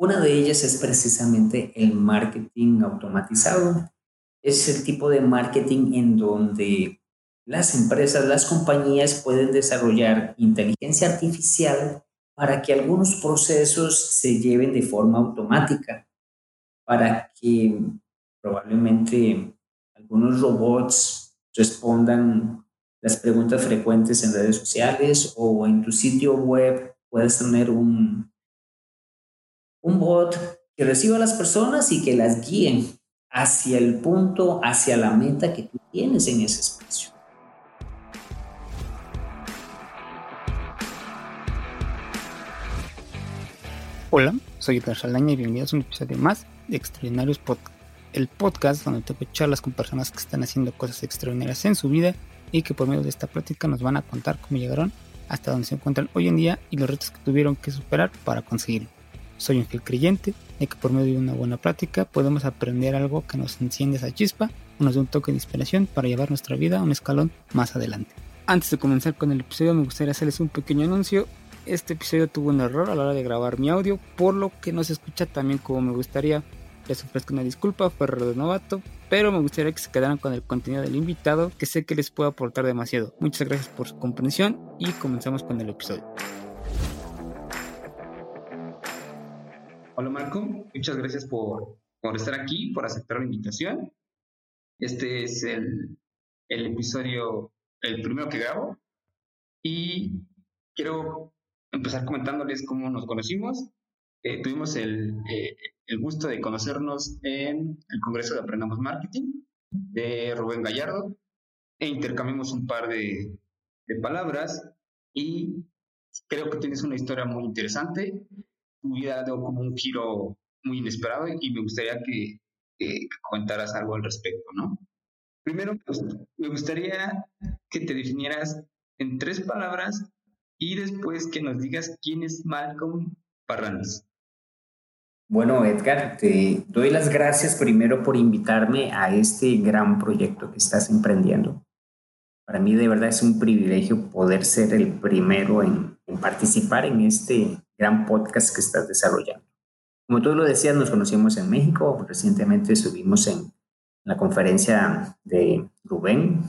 Una de ellas es precisamente el marketing automatizado. Es el tipo de marketing en donde las empresas, las compañías pueden desarrollar inteligencia artificial para que algunos procesos se lleven de forma automática, para que probablemente algunos robots respondan las preguntas frecuentes en redes sociales o en tu sitio web puedes tener un, un bot que reciba a las personas y que las guíe hacia el punto, hacia la meta que tú tienes en ese espacio. Hola, soy Edgar Saldaña y bienvenidos a un episodio más de Extraordinarios Podcast, el podcast donde tengo charlas con personas que están haciendo cosas extraordinarias en su vida y que por medio de esta práctica nos van a contar cómo llegaron hasta donde se encuentran hoy en día y los retos que tuvieron que superar para conseguirlo. Soy un fiel creyente de que por medio de una buena práctica podemos aprender algo que nos enciende esa chispa o nos dé un toque de inspiración para llevar nuestra vida a un escalón más adelante. Antes de comenzar con el episodio me gustaría hacerles un pequeño anuncio. Este episodio tuvo un error a la hora de grabar mi audio, por lo que no se escucha también como me gustaría. Les ofrezco una disculpa, fue error de novato, pero me gustaría que se quedaran con el contenido del invitado, que sé que les puede aportar demasiado. Muchas gracias por su comprensión y comenzamos con el episodio. Hola Marco, muchas gracias por, por estar aquí, por aceptar la invitación. Este es el, el episodio, el primero que grabo, y quiero empezar comentándoles cómo nos conocimos. Eh, tuvimos el, eh, el gusto de conocernos en el Congreso de Aprendamos Marketing de Rubén Gallardo e intercambiamos un par de, palabras y creo que tienes una historia muy interesante. Vida dio como un giro muy inesperado y me gustaría que, que comentaras algo al respecto, ¿no? Primero, pues, me gustaría que te definieras en tres palabras y después que nos digas quién es Malcolm Parranz. Bueno, Edgar, te doy las gracias primero por invitarme a este gran proyecto que estás emprendiendo. Para mí de verdad es un privilegio poder ser el primero en, participar en este gran podcast que estás desarrollando. Como tú lo decías, nos conocimos en México, recientemente estuvimos en la conferencia de Rubén,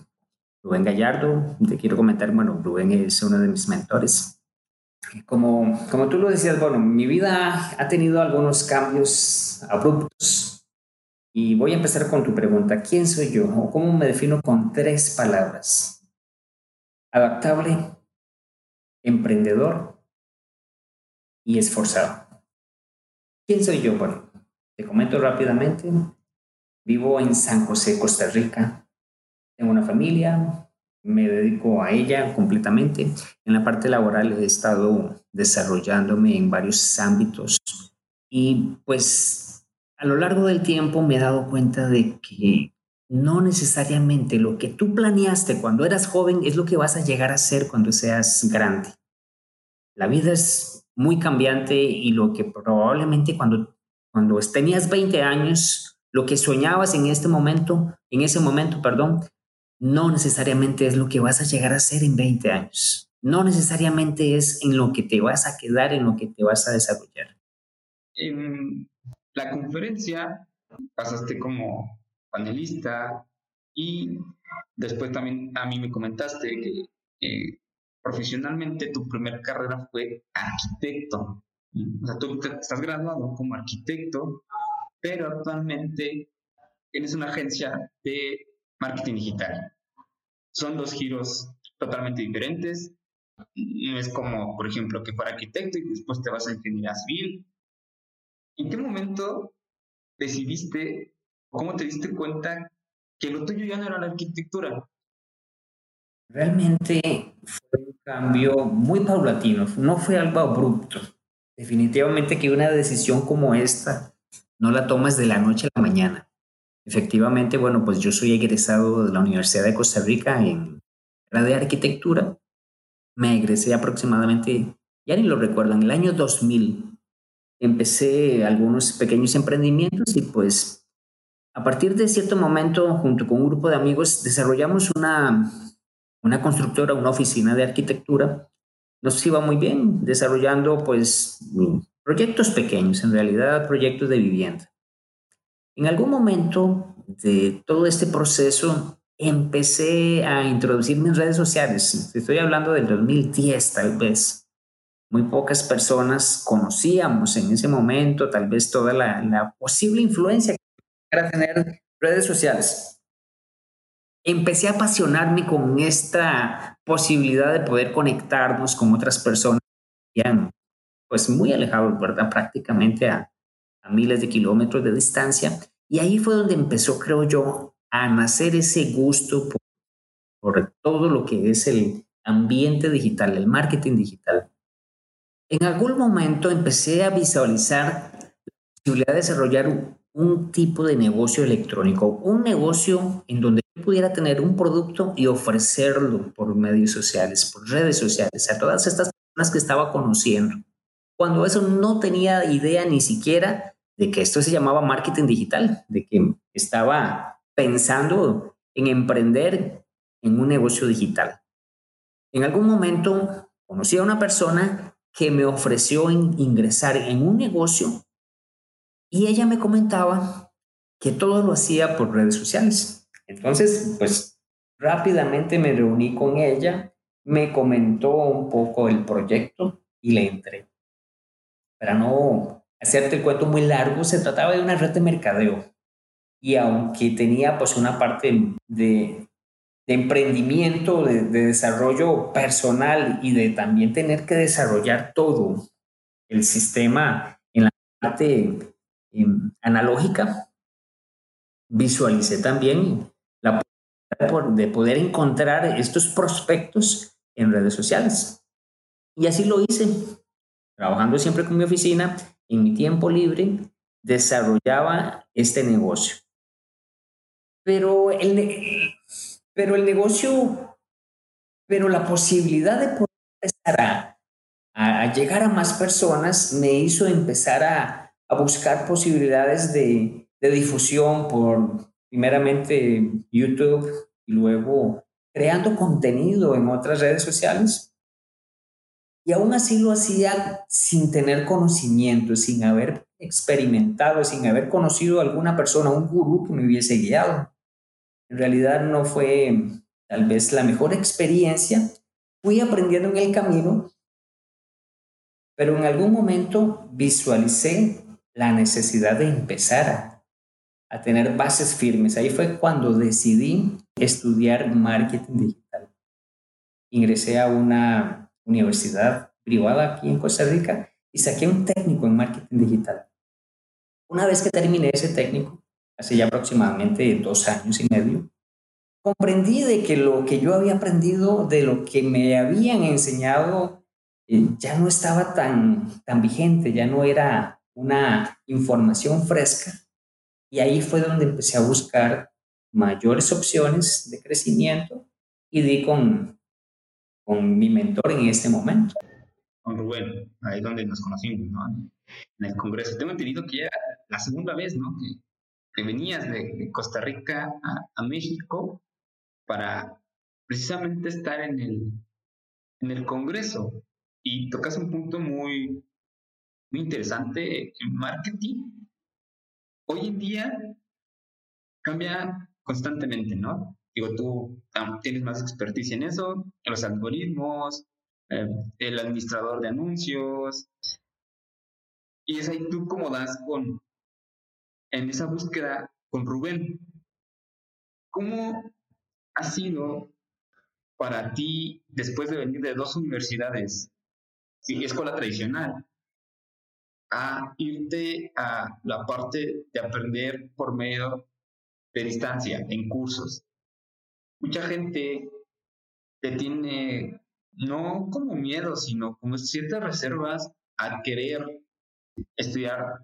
Rubén Gallardo. Te quiero comentar, bueno, Rubén es uno de mis mentores como, como tú lo decías, bueno, mi vida ha tenido algunos cambios abruptos y voy a empezar con tu pregunta. ¿Quién soy yo o cómo me defino con tres palabras? Adaptable, emprendedor esforzado. ¿Quién soy yo? Bueno, te comento rápidamente. Vivo en San José, Costa Rica. Tengo una familia, me dedico a ella completamente. En la parte laboral he estado desarrollándome en varios ámbitos y pues a lo largo del tiempo me he dado cuenta de que no necesariamente lo que tú planeaste cuando eras joven es lo que vas a llegar a ser cuando seas grande. La vida es muy cambiante y lo que probablemente cuando, cuando tenías 20 años, lo que soñabas en este momento, en ese momento, perdón, no necesariamente es lo que vas a llegar a ser en 20 años. No necesariamente es en lo que te vas a quedar, en lo que te vas a desarrollar. En la conferencia pasaste como panelista y después también a mí me comentaste que profesionalmente tu primera carrera fue arquitecto. O sea, tú estás graduado como arquitecto, pero actualmente tienes una agencia de marketing digital. Son dos giros totalmente diferentes. No es como, por ejemplo, que fuera arquitecto y después te vas a ingeniería civil. ¿En qué momento decidiste, cómo te diste cuenta que lo tuyo ya no era la arquitectura? Realmente fue un cambio muy paulatino, no fue algo abrupto. Definitivamente que una decisión como esta no la tomas de la noche a la mañana. Efectivamente, bueno, pues yo soy egresado de la Universidad de Costa Rica en la de arquitectura. Me egresé aproximadamente, ya ni lo recuerdo, en el año 2000. Empecé algunos pequeños emprendimientos y pues a partir de cierto momento, junto con un grupo de amigos, desarrollamos una, una constructora, una oficina de arquitectura. Nos iba muy bien, desarrollando pues proyectos pequeños, en realidad proyectos de vivienda. En algún momento de todo este proceso empecé a introducirme en redes sociales. Estoy hablando del 2010 tal vez. Muy pocas personas conocíamos en ese momento tal vez toda la, posible influencia que era tener redes sociales. Empecé a apasionarme con esta posibilidad de poder conectarnos con otras personas pues muy alejados, ¿verdad? Prácticamente a, a miles de kilómetros de distancia. Y ahí fue donde empezó, creo yo, a nacer ese gusto por, todo lo que es el ambiente digital, el marketing digital. En algún momento empecé a visualizar la posibilidad de desarrollar un, tipo de negocio electrónico, un negocio en donde pudiera tener un producto y ofrecerlo por medios sociales, por redes sociales, a todas estas personas que estaba conociendo. Cuando eso no tenía idea ni siquiera de que esto se llamaba marketing digital, de que estaba pensando en emprender en un negocio digital. En algún momento conocí a una persona que me ofreció ingresar en un negocio y ella me comentaba que todo lo hacía por redes sociales. Entonces, pues rápidamente me reuní con ella, me comentó un poco el proyecto y le entré. Para no hacerte el cuento muy largo, se trataba de una red de mercadeo y aunque tenía pues una parte de, emprendimiento, de, desarrollo personal y de también tener que desarrollar todo el sistema en la parte em, analógica, visualicé también de poder encontrar estos prospectos en redes sociales. Y así lo hice, trabajando siempre con mi oficina, en mi tiempo libre, desarrollaba este negocio. Pero el, pero el negocio, pero la posibilidad de poder empezar a, llegar a más personas me hizo empezar a, buscar posibilidades de, de difusión por primeramente YouTube y luego creando contenido en otras redes sociales. Y aún así lo hacía sin tener conocimiento, sin haber experimentado, sin haber conocido a alguna persona, un gurú que me hubiese guiado. En realidad no fue tal vez la mejor experiencia. Fui aprendiendo en el camino, pero en algún momento visualicé la necesidad de empezar a, tener bases firmes. Ahí fue cuando decidí estudiar marketing digital. Ingresé a una universidad privada aquí en Costa Rica y saqué un técnico en marketing digital. Una vez que terminé ese técnico, hace ya aproximadamente dos años y medio, comprendí de que lo que yo había aprendido, de lo que me habían enseñado, eh, ya no estaba tan, tan vigente, ya no era una información fresca. Y ahí fue donde empecé a buscar mayores opciones de crecimiento y di con, con mi mentor en este momento. Con Rubén, ahí es donde nos conocimos, ¿no? En el Congreso. Tengo entendido que ya la segunda vez, ¿no? Que, venías de, Costa Rica a, México para precisamente estar en el, en el Congreso. Y tocas un punto muy, muy interesante en marketing. Hoy en día cambia constantemente, ¿no? Digo, tú tienes más experticia en eso, en los algoritmos, eh, el administrador de anuncios. Y es ahí tú cómo das con, en esa búsqueda con Rubén. ¿Cómo ha sido para ti, después de venir de dos universidades, sí, escuela tradicional, a irte a la parte de aprender por medio de distancia, en cursos? Mucha gente te tiene, no como miedo, sino como ciertas reservas a querer estudiar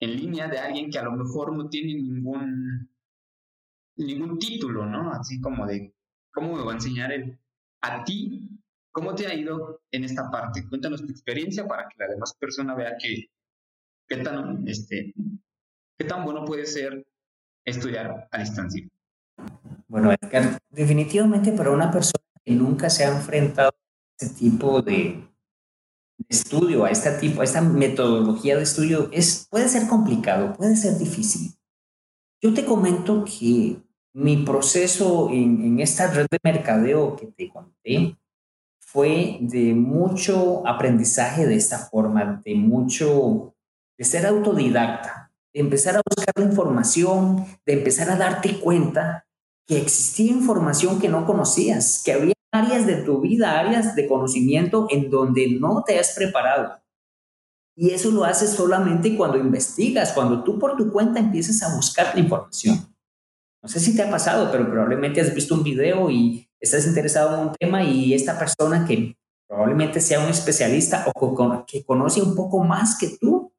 en línea de alguien que a lo mejor no tiene ningún, ningún título, ¿no? Así como de, ¿cómo me va a enseñar él? A ti, ¿cómo te ha ido en esta parte? Cuéntanos tu experiencia para que la demás persona vea que, qué tan, este, qué tan bueno puede ser estudiar a distancia. Bueno, Edgar, definitivamente para una persona que nunca se ha enfrentado a este tipo de, estudio, a este tipo, a esta metodología de estudio, es, puede ser complicado, puede ser difícil. Yo te comento que mi proceso en, en esta red de mercadeo que te conté fue de mucho aprendizaje de esta forma, de mucho, de ser autodidacta, de empezar a buscar información, de empezar a darte cuenta que existía información que no conocías, que había áreas de tu vida, áreas de conocimiento en donde no te has preparado. Y eso lo haces solamente cuando investigas, cuando tú por tu cuenta empiezas a buscar la información. No sé si te ha pasado, pero probablemente has visto un video y estás interesado en un tema y esta persona que probablemente sea un especialista o que conoce un poco más que tú,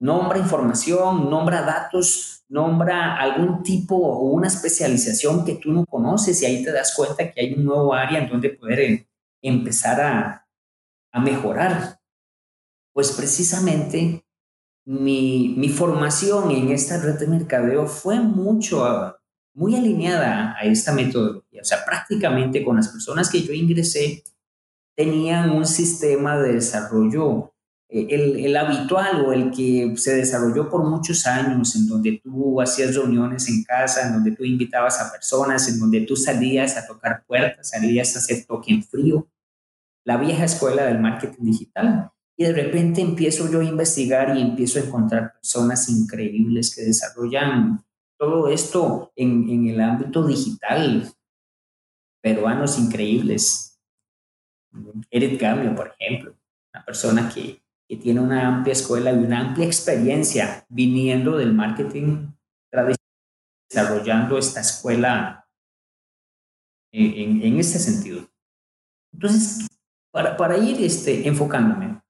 nombra información, nombra datos, nombra algún tipo o una especialización que tú no conoces y ahí te das cuenta que hay un nuevo área en donde poder eh, empezar a, mejorar. Pues precisamente mi, mi, formación en esta red de mercadeo fue mucho, ah, muy alineada a esta metodología. O sea, prácticamente con las personas que yo ingresé tenían un sistema de desarrollo eh, el, habitual o el que se desarrolló por muchos años, en donde tú hacías reuniones en casa, en donde tú invitabas a personas, en donde tú salías a tocar puertas, salías a hacer toque en frío, la vieja escuela del marketing digital. Y de repente empiezo yo a investigar y empiezo a encontrar personas increíbles que desarrollan todo esto en, el ámbito digital. Peruanos increíbles. Eric Gamio, por ejemplo, una persona que que tiene una amplia escuela y una amplia experiencia viniendo del marketing tradicional, desarrollando esta escuela en, en, este sentido. Entonces, para, para ir este, enfocándome,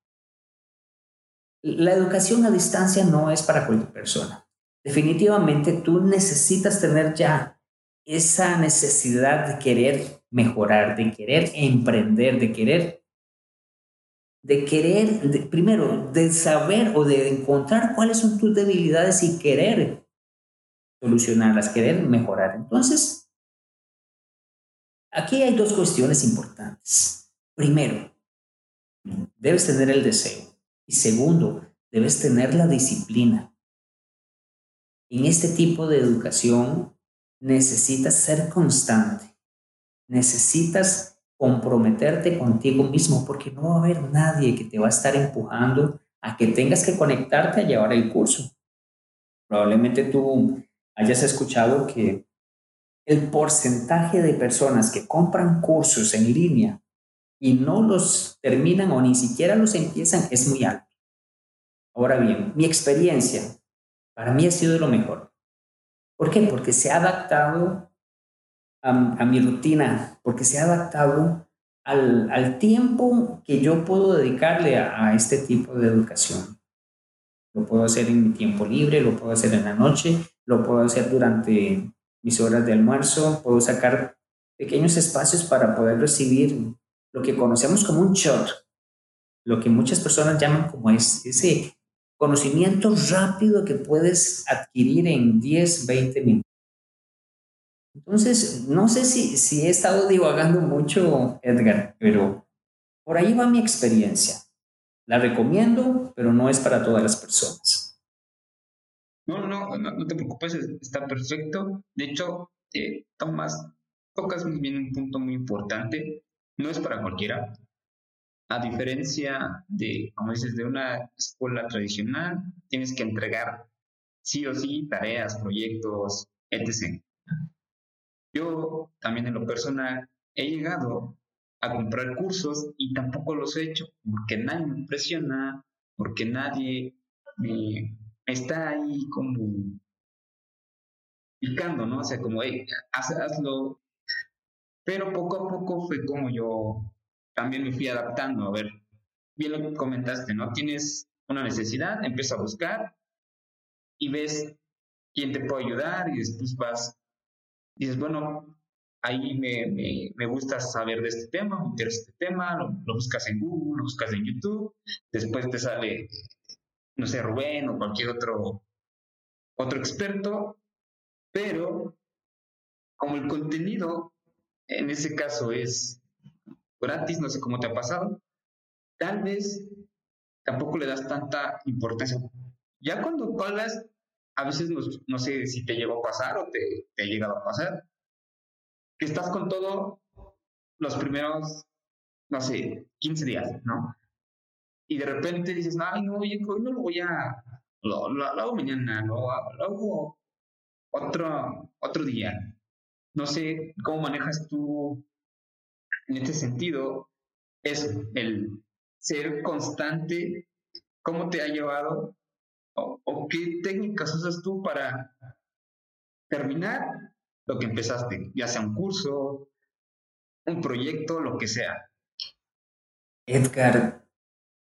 la educación a distancia no es para cualquier persona. Definitivamente tú necesitas tener ya esa necesidad de querer mejorar, de querer emprender, de querer de querer, primero, de saber o de encontrar cuáles son tus debilidades y querer solucionarlas, querer mejorar. Entonces, aquí hay dos cuestiones importantes. Primero, debes tener el deseo. Y segundo, debes tener la disciplina. En este tipo de educación necesitas ser constante. Necesitas comprometerte contigo mismo porque no va a haber nadie que te va a estar empujando a que tengas que conectarte a llevar el curso. Probablemente tú hayas escuchado que el porcentaje de personas que compran cursos en línea y no los terminan o ni siquiera los empiezan es muy alto. Ahora bien, mi experiencia para mí ha sido lo mejor. ¿Por qué? Porque se ha adaptado a, mi rutina, porque se ha adaptado al, al, tiempo que yo puedo dedicarle a, este tipo de educación. Lo puedo hacer en mi tiempo libre, lo puedo hacer en la noche, lo puedo hacer durante mis horas de almuerzo, puedo sacar pequeños espacios para poder recibir lo que conocemos como un shot, lo que muchas personas llaman como es, ese conocimiento rápido que puedes adquirir en 10, 20 minutos. Entonces, no sé si, he estado divagando mucho, Edgar, pero por ahí va mi experiencia. La recomiendo, pero no es para todas las personas. No, no, no, te preocupes, está perfecto. De hecho, Tomás, tocas muy bien un punto muy importante. No es para cualquiera. A diferencia de, como dices, de una escuela tradicional, tienes que entregar sí o sí tareas, proyectos, etc. Yo también en lo personal he llegado a comprar cursos y tampoco los he hecho porque nadie me presiona, porque nadie me está ahí como picando, ¿no? O sea, como, hey, hazlo. Pero poco a poco fue como yo también me fui adaptando. A ver, bien lo que comentaste, ¿no? Tienes una necesidad, empieza a buscar y ves quién te puede ayudar y después vas dices, bueno, ahí me, me, gusta saber de este tema, me interesa este tema, lo, buscas en Google, lo buscas en YouTube, después te sale, no sé, Rubén o cualquier otro, otro experto, pero como el contenido en ese caso es gratis, no sé cómo te ha pasado, tal vez tampoco le das tanta importancia. Ya cuando hablas, a veces no, sé si te llegó a pasar o te, te ha llegado a pasar, que estás con todo los primeros, no sé, 15 días, ¿no? Y de repente dices, ay, no, oye, hoy no lo voy a, lo, lo, hago mañana, lo, lo hago otro, otro día. No sé cómo manejas tú en este sentido, es el ser constante, cómo te ha llevado o, qué técnicas usas tú para terminar lo que empezaste, ya sea un curso, un proyecto, lo que sea. Edgar,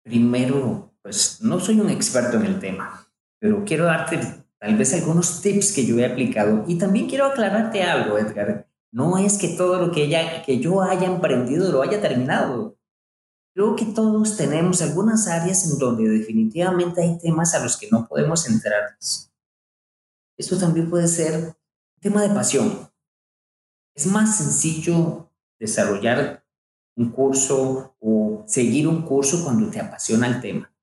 primero, pues no soy un experto en el tema, pero quiero darte tal vez algunos tips que yo he aplicado y también quiero aclararte algo, Edgar. No es que todo lo que, ella, que yo haya emprendido lo haya terminado. Creo que todos tenemos algunas áreas en donde definitivamente hay temas a los que no podemos entrarnos. Esto también puede ser tema de pasión. Es más sencillo desarrollar un curso o seguir un curso cuando te apasiona el tema.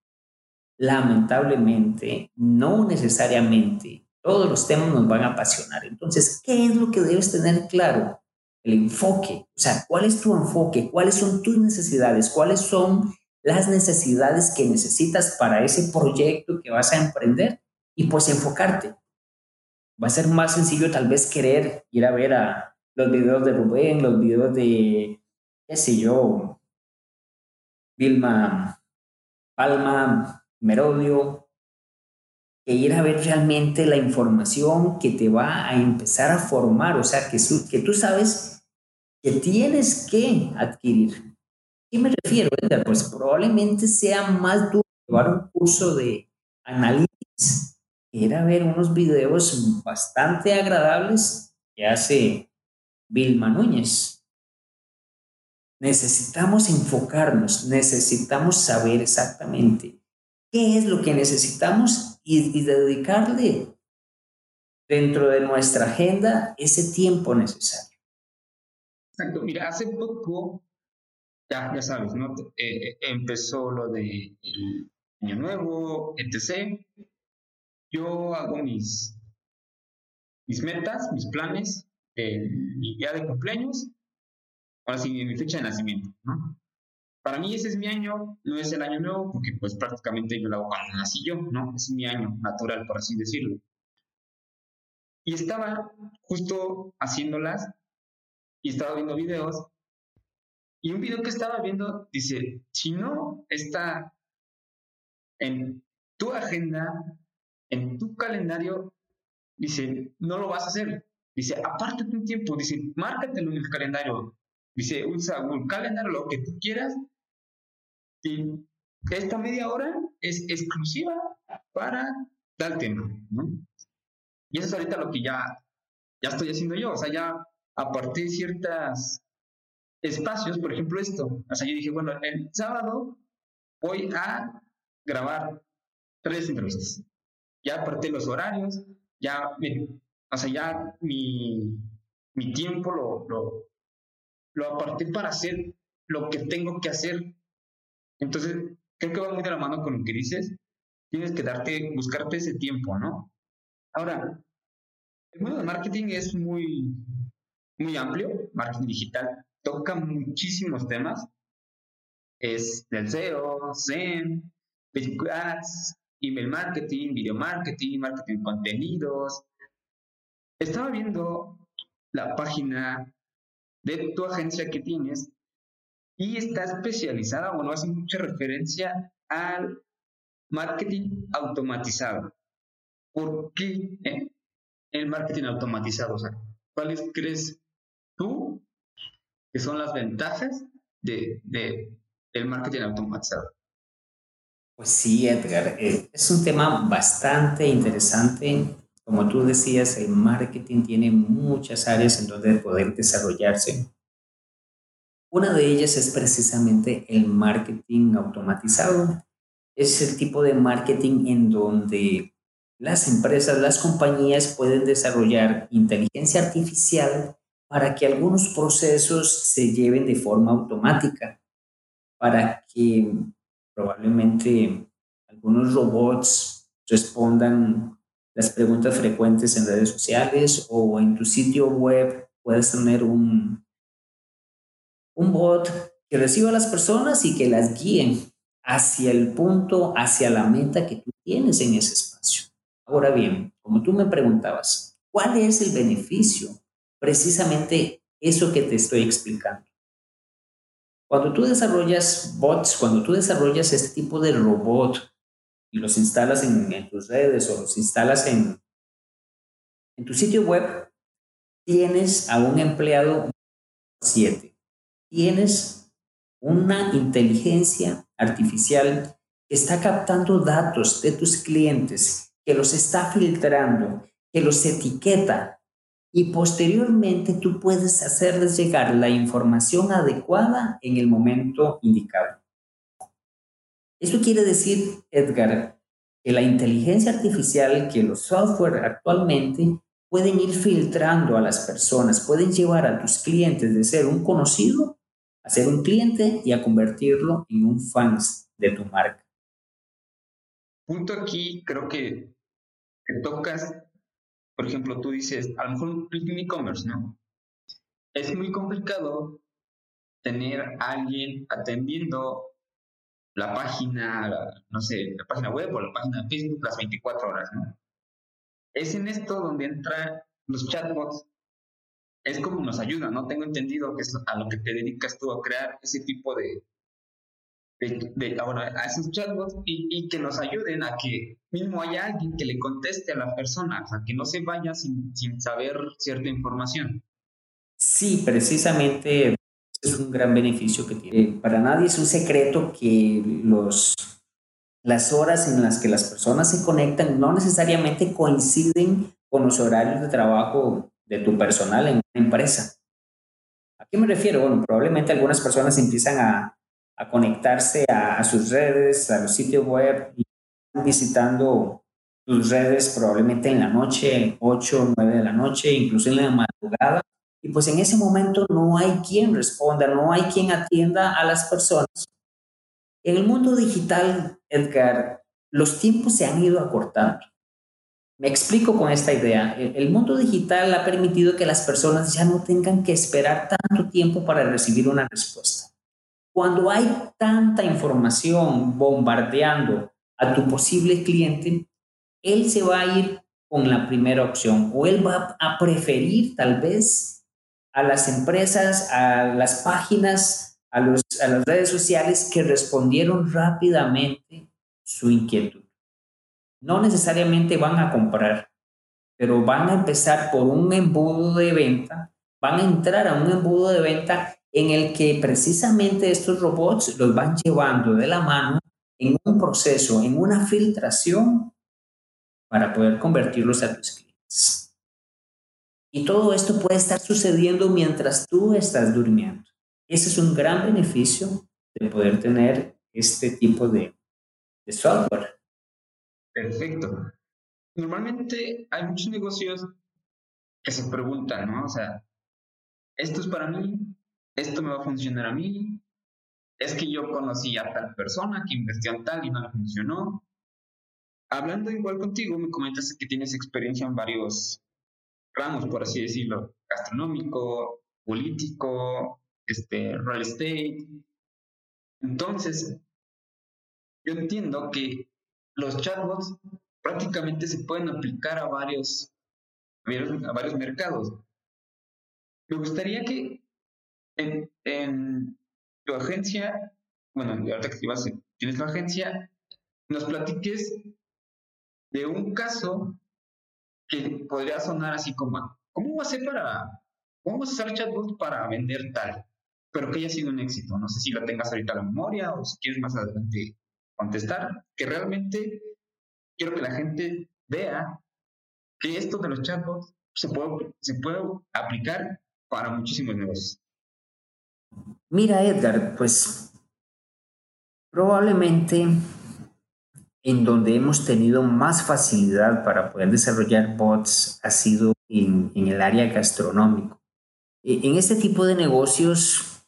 Lamentablemente, no necesariamente todos los temas nos van a apasionar. Entonces, ¿qué es lo que debes tener claro? El enfoque. O sea, ¿cuál es tu enfoque? ¿Cuáles son tus necesidades? ¿Cuáles son las necesidades que necesitas para ese proyecto que vas a emprender? Y pues enfocarte va a ser más sencillo tal vez querer ir a ver a los videos de Rubén, los videos de, qué sé yo, Vilma Palma, Merodio, que ir a ver realmente la información que te va a empezar a formar, o sea, que, que tú sabes que tienes que adquirir. ¿Qué me refiero? Pues probablemente sea más duro llevar un curso de análisis era ver unos videos bastante agradables que hace Vilma Núñez. Necesitamos enfocarnos, necesitamos saber exactamente qué es lo que necesitamos y, dedicarle dentro de nuestra agenda ese tiempo necesario. Exacto, mira, hace poco, ya, ya sabes, ¿no? Eh, eh, empezó lo de el Año Nuevo, etc yo hago mis, mis metas, mis planes, mi día de cumpleaños, ahora sí, mi fecha de nacimiento, ¿no? Para mí ese es mi año, no es el año nuevo, porque pues prácticamente yo lo hago cuando nací yo, ¿no? Es mi año natural, por así decirlo. Y estaba justo haciéndolas y estaba viendo videos y un video que estaba viendo dice, si no está en tu agenda, en tu calendario, dice, no lo vas a hacer. Dice, aparte un tiempo, dice, márcatelo en el calendario. Dice, usa un calendario, lo que tú quieras. Y esta media hora es exclusiva para tal tema, ¿no? Y eso es ahorita lo que ya, ya estoy haciendo yo. O sea, ya aparté ciertos espacios, por ejemplo esto. O sea, yo dije, bueno, el sábado voy a grabar tres entrevistas ya aparté los horarios, ya, o sea, ya mi, mi tiempo lo, lo, lo aparté para hacer lo que tengo que hacer. Entonces, creo que va muy de la mano con lo que dices. Tienes que darte, buscarte ese tiempo, ¿no? Ahora, el mundo del marketing es muy, muy amplio, marketing digital, toca muchísimos temas. Es del SEO, SEM, Facebook Ads, email marketing, video marketing, marketing contenidos. Estaba viendo la página de tu agencia que tienes y está especializada o no hace mucha referencia al marketing automatizado. ¿Por qué el marketing automatizado? O sea, ¿cuáles crees tú que son las ventajas de, de, del marketing automatizado? Pues sí, Edgar, eh, es un tema bastante interesante. Como tú decías, el marketing tiene muchas áreas en donde poder desarrollarse. Una de ellas es precisamente el marketing automatizado. Es el tipo de marketing en donde las empresas, las compañías pueden desarrollar inteligencia artificial para que algunos procesos se lleven de forma automática, para que probablemente algunos robots respondan las preguntas frecuentes en redes sociales o en tu sitio web puedes tener un, un bot que reciba a las personas y que las guíen hacia el punto, hacia la meta que tú tienes en ese espacio. Ahora bien, como tú me preguntabas, ¿cuál es el beneficio? Precisamente eso que te estoy explicando. Cuando tú desarrollas bots, cuando tú desarrollas este tipo de robot y los instalas en, tus redes o los instalas en, en tu sitio web, tienes a un empleado 7. Tienes una inteligencia artificial que está captando datos de tus clientes, que los está filtrando, que los etiqueta y posteriormente tú puedes hacerles llegar la información adecuada en el momento indicado. Eso quiere decir, Edgar, que la inteligencia artificial, que los software actualmente pueden ir filtrando a las personas, pueden llevar a tus clientes de ser un conocido a ser un cliente y a convertirlo en un fan de tu marca. Punto aquí, creo que, que tocas, por ejemplo, tú dices, a lo mejor un e-commerce, ¿no? Es muy complicado tener a alguien atendiendo la página, no sé, la página web o la página de Facebook las 24 horas, ¿no? Es en esto donde entran los chatbots. Es como nos ayuda, ¿no? Tengo entendido que es a lo que te dedicas tú a crear ese tipo de, de, bueno, a esos chatbots y, y, que nos ayuden a que mismo haya alguien que le conteste a la persona, o sea, que no se vaya sin, sin saber cierta información. Sí, precisamente es un gran beneficio que tiene. Para nadie es un secreto que los, las horas en las que las personas se conectan no necesariamente coinciden con los horarios de trabajo de tu personal en una empresa. ¿A qué me refiero? Bueno, probablemente algunas personas empiezan a, a conectarse a, sus redes, a los sitios web y visitando tus redes probablemente en la noche, 8 9 de la noche, incluso en la madrugada, y pues en ese momento no hay quien responda, no hay quien atienda a las personas. En el mundo digital, Edgar, los tiempos se han ido acortando. Me explico con esta idea. El mundo digital ha permitido que las personas ya no tengan que esperar tanto tiempo para recibir una respuesta. Cuando hay tanta información bombardeando a tu posible cliente, él se va a ir con la primera opción o él va a preferir tal vez a las empresas, a las páginas, a, a las redes sociales que respondieron rápidamente su inquietud. No necesariamente van a comprar, pero van a empezar por un embudo de venta, van a entrar a un embudo de venta en el que precisamente estos robots los van llevando de la mano en un proceso, en una filtración para poder convertirlos a tus clientes. Y todo esto puede estar sucediendo mientras tú estás durmiendo. Ese es un gran beneficio de poder tener este tipo de, de software. Perfecto. Normalmente hay muchos negocios que se preguntan, ¿no? O sea, esto es para mí, esto me va a funcionar a mí, es que yo conocí a tal persona que invirtió en tal y no le funcionó. Hablando igual contigo, me comentas que tienes experiencia en varios ramos, por así decirlo, gastronómico, político, este, real estate. Entonces, yo entiendo que los chatbots prácticamente se pueden aplicar a varios, a varios mercados. Me gustaría que en, tu agencia, bueno, ahorita que tienes la agencia, nos platiques de un caso que podría sonar así como, ¿cómo va a ser para, cómo vas a usar chatbot para vender tal? Pero que haya sido un éxito. No sé si la tengas ahorita en la memoria o si quieres más adelante contestar, que realmente quiero que la gente vea que esto de los chatbots se puede, se puede aplicar para muchísimos negocios. Mira, Edgar, pues probablemente en donde hemos tenido más facilidad para poder desarrollar bots ha sido en, el área gastronómico. E, en este tipo de negocios,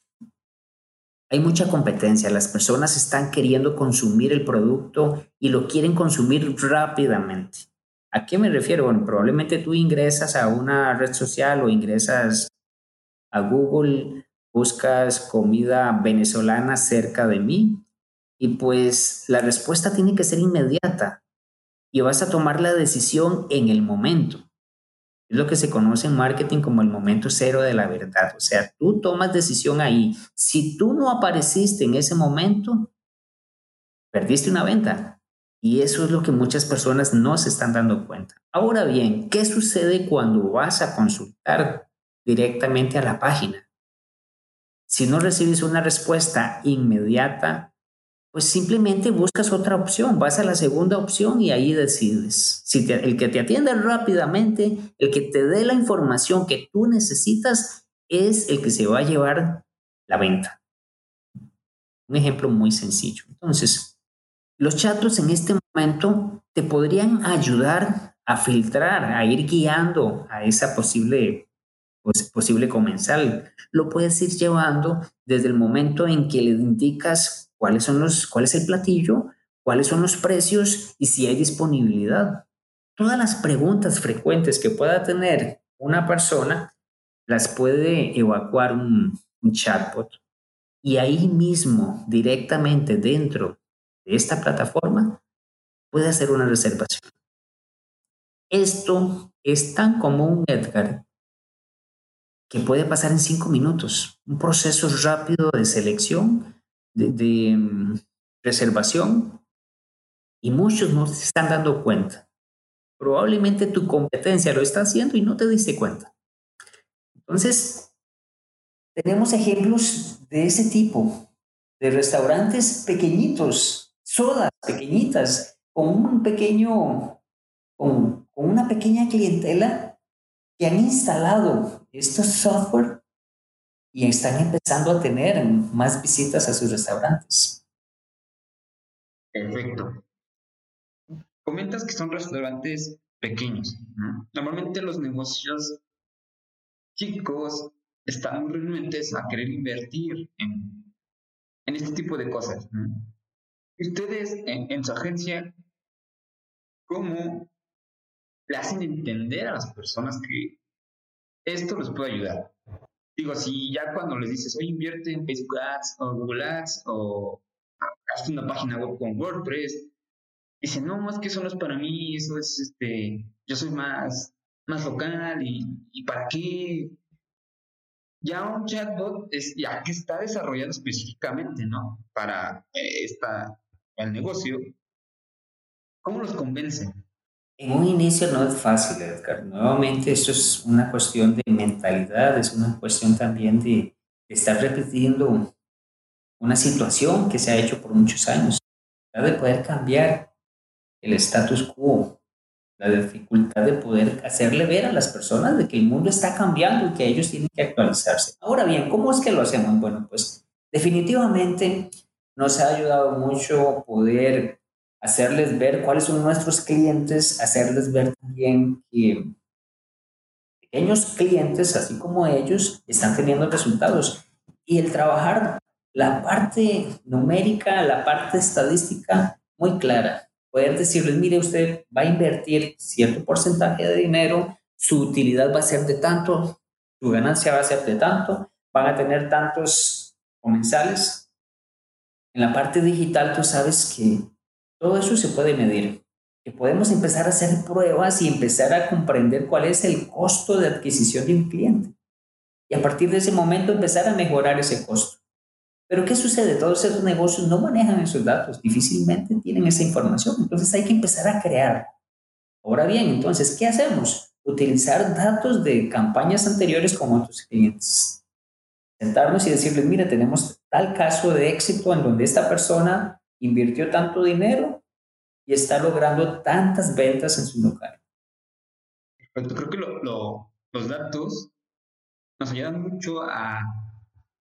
hay mucha competencia, las personas están queriendo consumir el producto y lo quieren consumir rápidamente. ¿A qué me refiero? Bueno, probablemente tú ingresas a una red social o ingresas a Google, buscas comida venezolana cerca de mí y pues la respuesta tiene que ser inmediata y vas a tomar la decisión en el momento. Es lo que se conoce en marketing como el momento cero de la verdad. O sea, tú tomas decisión ahí. Si tú no apareciste en ese momento, perdiste una venta. Y eso es lo que muchas personas no se están dando cuenta. Ahora bien, ¿qué sucede cuando vas a consultar directamente a la página? Si no recibes una respuesta inmediata, pues simplemente buscas otra opción, vas a la segunda opción y ahí decides. Si el que te atienda rápidamente, el que te dé la información que tú necesitas, es el que se va a llevar la venta. Un ejemplo muy sencillo. Entonces, los chatos en este momento te podrían ayudar a filtrar, a ir guiando a esa posible, posible comensal. Lo puedes ir llevando desde el momento en que le indicas cuáles son los, cuál es el platillo, cuáles son los precios y si hay disponibilidad. Todas las preguntas frecuentes que pueda tener una persona las puede evacuar un, un chatbot y ahí mismo, directamente dentro de esta plataforma, puede hacer una reservación. Esto es tan común, Edgar, que puede pasar en cinco minutos. Un proceso rápido de selección de, mm, reservación y muchos no se están dando cuenta. Probablemente tu competencia lo está haciendo y no te diste cuenta. Entonces, tenemos ejemplos de ese tipo, de restaurantes pequeñitos, sodas pequeñitas, con un pequeño, con una pequeña clientela que han instalado estos software y están empezando a tener más visitas a sus restaurantes. Perfecto. Comentas que son restaurantes pequeños. Normalmente los negocios chicos están muy renuentes a querer invertir en, en este tipo de cosas. Ustedes en, en su agencia, ¿cómo le hacen entender a las personas que esto les puede ayudar? Digo, si ya cuando les dices, oye, invierte en Facebook Ads o Google Ads o haz una página web con WordPress, dicen, no, es que eso no es para mí, eso es, este, yo soy más, más local y, para qué. Ya un chatbot ya que está desarrollado específicamente, ¿no? Para eh, esta, el negocio, ¿cómo los convencen? En un inicio no es fácil, Edgar. Nuevamente, esto es una cuestión de mentalidad, es una cuestión también de, estar repitiendo una situación que se ha hecho por muchos años, de poder cambiar el status quo, la dificultad de poder hacerle ver a las personas de que el mundo está cambiando y que ellos tienen que actualizarse. Ahora bien, ¿cómo es que lo hacemos? Bueno, pues definitivamente nos ha ayudado mucho poder hacerles ver cuáles son nuestros clientes, hacerles ver también que pequeños clientes, así como ellos, están teniendo resultados. Y el trabajar la parte numérica, la parte estadística muy clara. Poder decirles, mire, usted va a invertir cierto porcentaje de dinero, su utilidad va a ser de tanto, su ganancia va a ser de tanto, van a tener tantos comensales. En la parte digital, tú sabes que todo eso se puede medir. Que podemos empezar a hacer pruebas y empezar a comprender cuál es el costo de adquisición de un cliente. Y a partir de ese momento empezar a mejorar ese costo. Pero ¿qué sucede? Todos esos negocios no manejan esos datos, difícilmente tienen esa información. Entonces hay que empezar a crear. Ahora bien, entonces, ¿qué hacemos? Utilizar datos de campañas anteriores con otros clientes. Sentarnos y decirles, mira, tenemos tal caso de éxito en donde esta persona invirtió tanto dinero y está logrando tantas ventas en su local. Creo que los datos nos ayudan mucho a,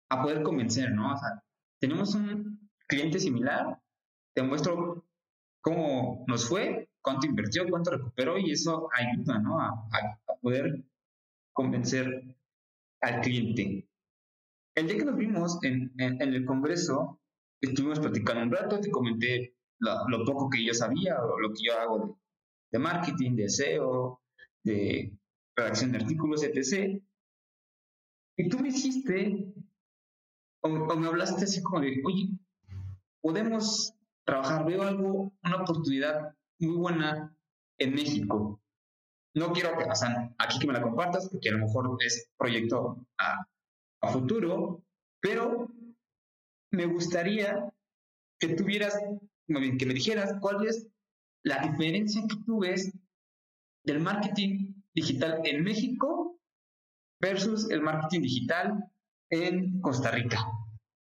a poder convencer, ¿no? O sea, tenemos un cliente similar, te muestro cómo nos fue, cuánto invirtió, cuánto recuperó y eso ayuda, ¿no? A, a poder convencer al cliente. el día que nos vimos en, en, el Congreso, estuvimos platicando un rato, te comenté lo, poco que yo sabía o lo que yo hago de, de marketing, de SEO, de redacción de artículos, etc. Y tú me dijiste, o, me hablaste así como de, oye, podemos trabajar, veo algo, una oportunidad muy buena en México. No quiero que, pasen aquí que me la compartas, porque a lo mejor es proyecto a, a futuro, pero me gustaría que tuvieras, que me dijeras cuál es la diferencia que tú ves del marketing digital en México versus el marketing digital en Costa Rica.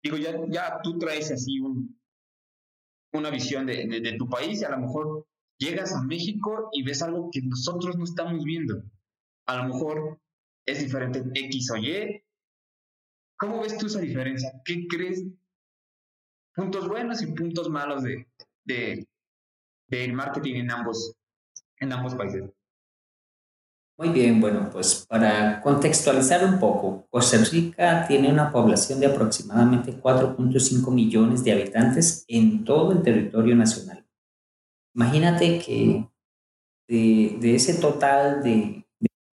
Digo, ya, ya tú traes así un, una visión de, de, tu país y a lo mejor llegas a México y ves algo que nosotros no estamos viendo. A lo mejor es diferente en X o Y. ¿Cómo ves tú esa diferencia? ¿Qué crees? Puntos buenos y puntos malos de, de, del marketing en ambos, en ambos países. Muy bien, bueno, pues para contextualizar un poco, Costa Rica tiene una población de aproximadamente 4.5 millones de habitantes en todo el territorio nacional. Imagínate que de, ese total de,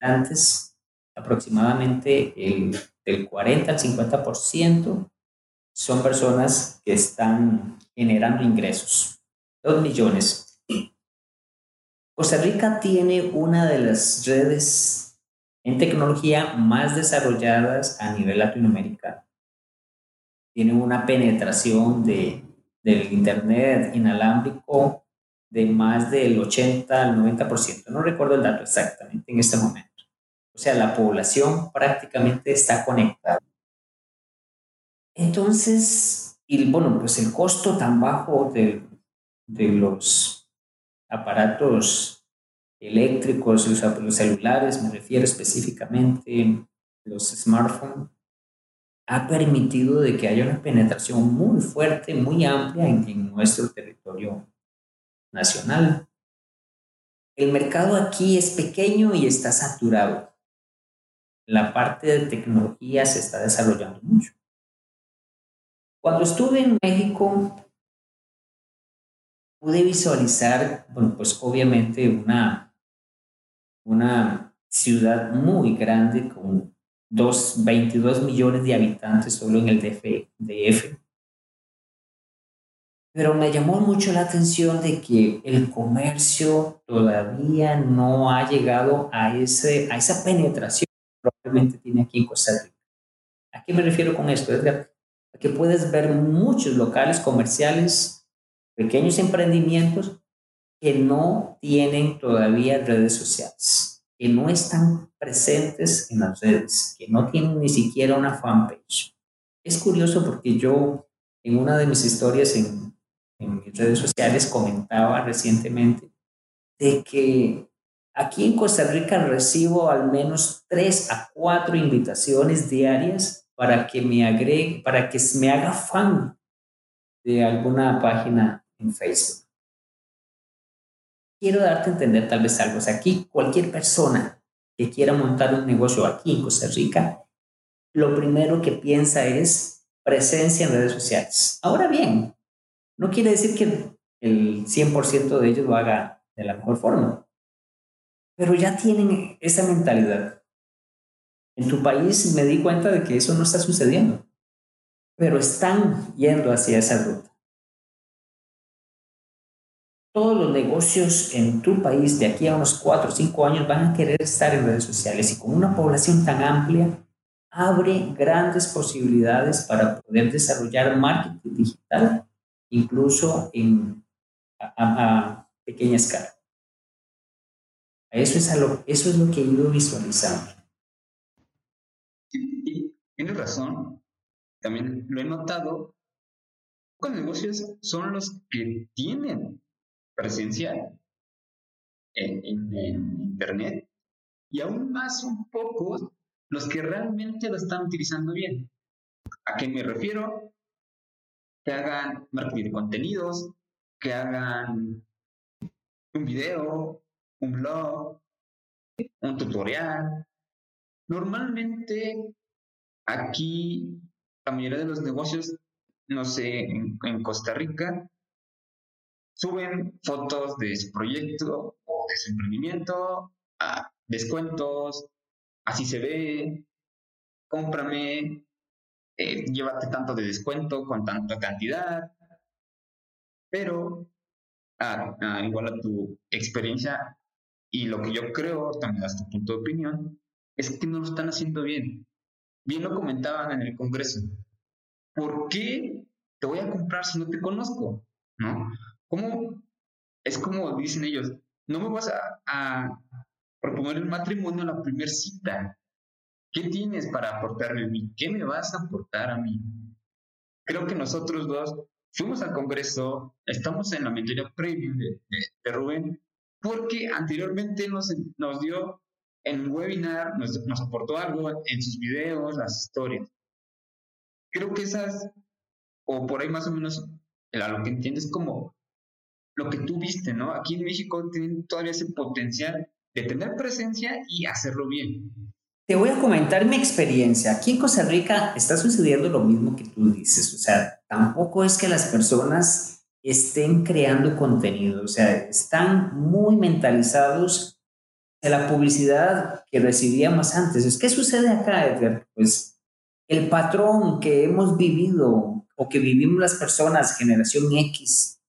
habitantes, aproximadamente el, del 40 al 50% son personas que están generando ingresos. 2 millones Costa Rica tiene una de las redes en tecnología más desarrolladas a nivel latinoamericano. Tiene una penetración de, del Internet inalámbrico de más del 80 al 90%. No recuerdo el dato exactamente en este momento. O sea, la población prácticamente está conectada. Entonces, y bueno, pues el costo tan bajo de, de los aparatos eléctricos, los, celulares, me refiero específicamente, los smartphones, ha permitido de que haya una penetración muy fuerte, muy amplia en, nuestro territorio nacional. El mercado aquí es pequeño y está saturado. La parte de tecnología se está desarrollando mucho. Cuando estuve en México, pude visualizar, bueno, pues obviamente una, una ciudad muy grande con dos, 22 millones de habitantes solo en el DF, Pero me llamó mucho la atención de que el comercio todavía no ha llegado a, ese, a esa penetración que probablemente tiene aquí en Costa Rica. ¿A qué me refiero con esto, Edgar? Que puedes ver muchos locales comerciales pequeños emprendimientos que no tienen todavía redes sociales, que no están presentes en las redes, que no tienen ni siquiera una fanpage. Es curioso porque yo en una de mis historias en, en mis redes sociales comentaba recientemente de que aquí en Costa Rica recibo al menos tres a cuatro invitaciones diarias para que me agregue, para que me haga fan de alguna página en Facebook. Quiero darte a entender tal vez algo. O aquí cualquier persona que quiera montar un negocio aquí en Costa Rica, lo primero que piensa es presencia en redes sociales. Ahora bien, no quiere decir que el 100% de ellos lo haga de la mejor forma, pero ya tienen esa mentalidad. En tu país me di cuenta de que eso no está sucediendo, pero están yendo hacia esa ruta todos los negocios en tu país de aquí a unos 4 o 5 años van a querer estar en redes sociales y con una población tan amplia abre grandes posibilidades para poder desarrollar marketing digital, incluso en, a, pequeña escala. Eso es, lo, eso es lo que he ido visualizando. Tienes razón, también lo he notado. Los negocios son los que tienen presencial en, Internet y aún más un poco los que realmente lo están utilizando bien. ¿A qué me refiero? Que hagan marketing de contenidos, que hagan un video, un blog, un tutorial. Normalmente aquí la mayoría de los negocios, no sé, en, Costa Rica, suben fotos de su proyecto o de su emprendimiento, a descuentos, así se ve, cómprame, eh, llévate tanto de descuento con tanta cantidad, pero igual a tu experiencia y lo que yo creo, también a tu punto de opinión, es que no lo están haciendo bien. Bien lo comentaban en el Congreso. ¿Por qué te voy a comprar si no te conozco? ¿No? ¿Cómo? Es como dicen ellos, no me vas a, a proponer el matrimonio a la primera cita. ¿Qué tienes para aportarme a mí? ¿Qué me vas a aportar a mí? Creo que nosotros dos fuimos al Congreso, estamos en la mentoría previa de, Rubén, porque anteriormente nos, nos dio en un webinar, nos, nos aportó algo en sus videos, las historias. Creo que esas, o por ahí más o menos, a lo que entiendes como lo que tú viste, ¿no? Aquí en México tienen todavía ese potencial de tener presencia y hacerlo bien. Te voy a comentar mi experiencia. Aquí en Costa Rica está sucediendo lo mismo que tú dices. O sea, tampoco es que las personas estén creando contenido. O sea, están muy mentalizados de la publicidad que recibíamos antes. ¿Qué sucede acá, Edgar? Pues el patrón que hemos vivido o que vivimos las personas, generación X,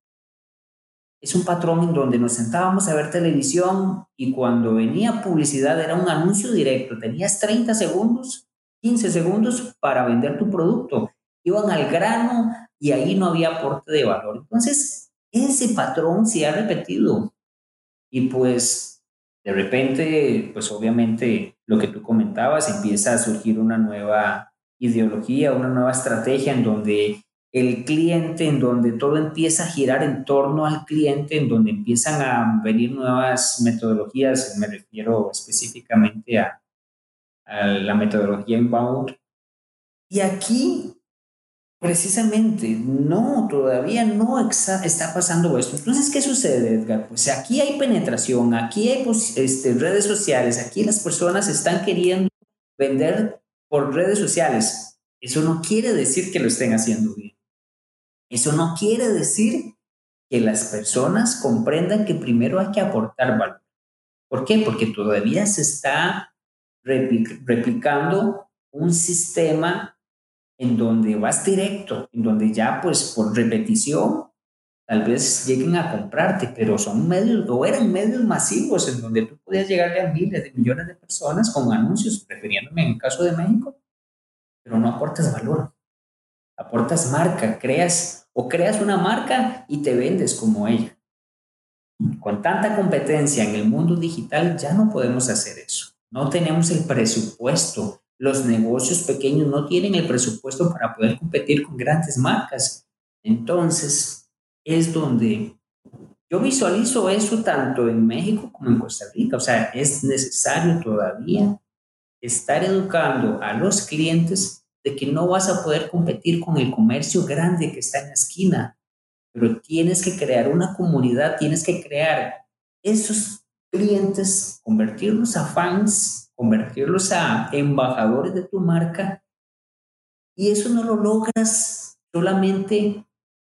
es un patrón en donde nos sentábamos a ver televisión y cuando venía publicidad era un anuncio directo. Tenías 30 segundos, 15 segundos para vender tu producto. Iban al grano y ahí no había aporte de valor. Entonces, ese patrón se ha repetido. Y pues, de repente, pues obviamente lo que tú comentabas, empieza a surgir una nueva ideología, una nueva estrategia en donde el cliente, en donde todo empieza a girar en torno al cliente, en donde empiezan a venir nuevas metodologías, me refiero específicamente a, la metodología inbound. Y aquí, precisamente, no, todavía no está pasando esto. Entonces, ¿qué sucede, Edgar? Pues aquí hay penetración, aquí hay este, redes sociales, aquí las personas están queriendo vender por redes sociales. Eso no quiere decir que lo estén haciendo bien. Eso no quiere decir que las personas comprendan que primero hay que aportar valor. ¿Por qué? Porque todavía se está replicando un sistema en donde vas directo, en donde ya pues por repetición tal vez lleguen a comprarte, pero son medios o eran medios masivos en donde tú podías llegarle a miles de millones de personas con anuncios, prefiriéndome en el caso de México, pero no aportas valor, aportas marca, creas o creas una marca y te vendes como ella. Con tanta competencia en el mundo digital ya no podemos hacer eso. No tenemos el presupuesto. Los negocios pequeños no tienen el presupuesto para poder competir con grandes marcas. Entonces, es donde yo visualizo eso tanto en México como en Costa Rica. O sea, es necesario todavía estar educando a los clientes de que no vas a poder competir con el comercio grande que está en la esquina, pero tienes que crear una comunidad, tienes que crear esos clientes, convertirlos a fans, convertirlos a embajadores de tu marca. Y eso no lo logras solamente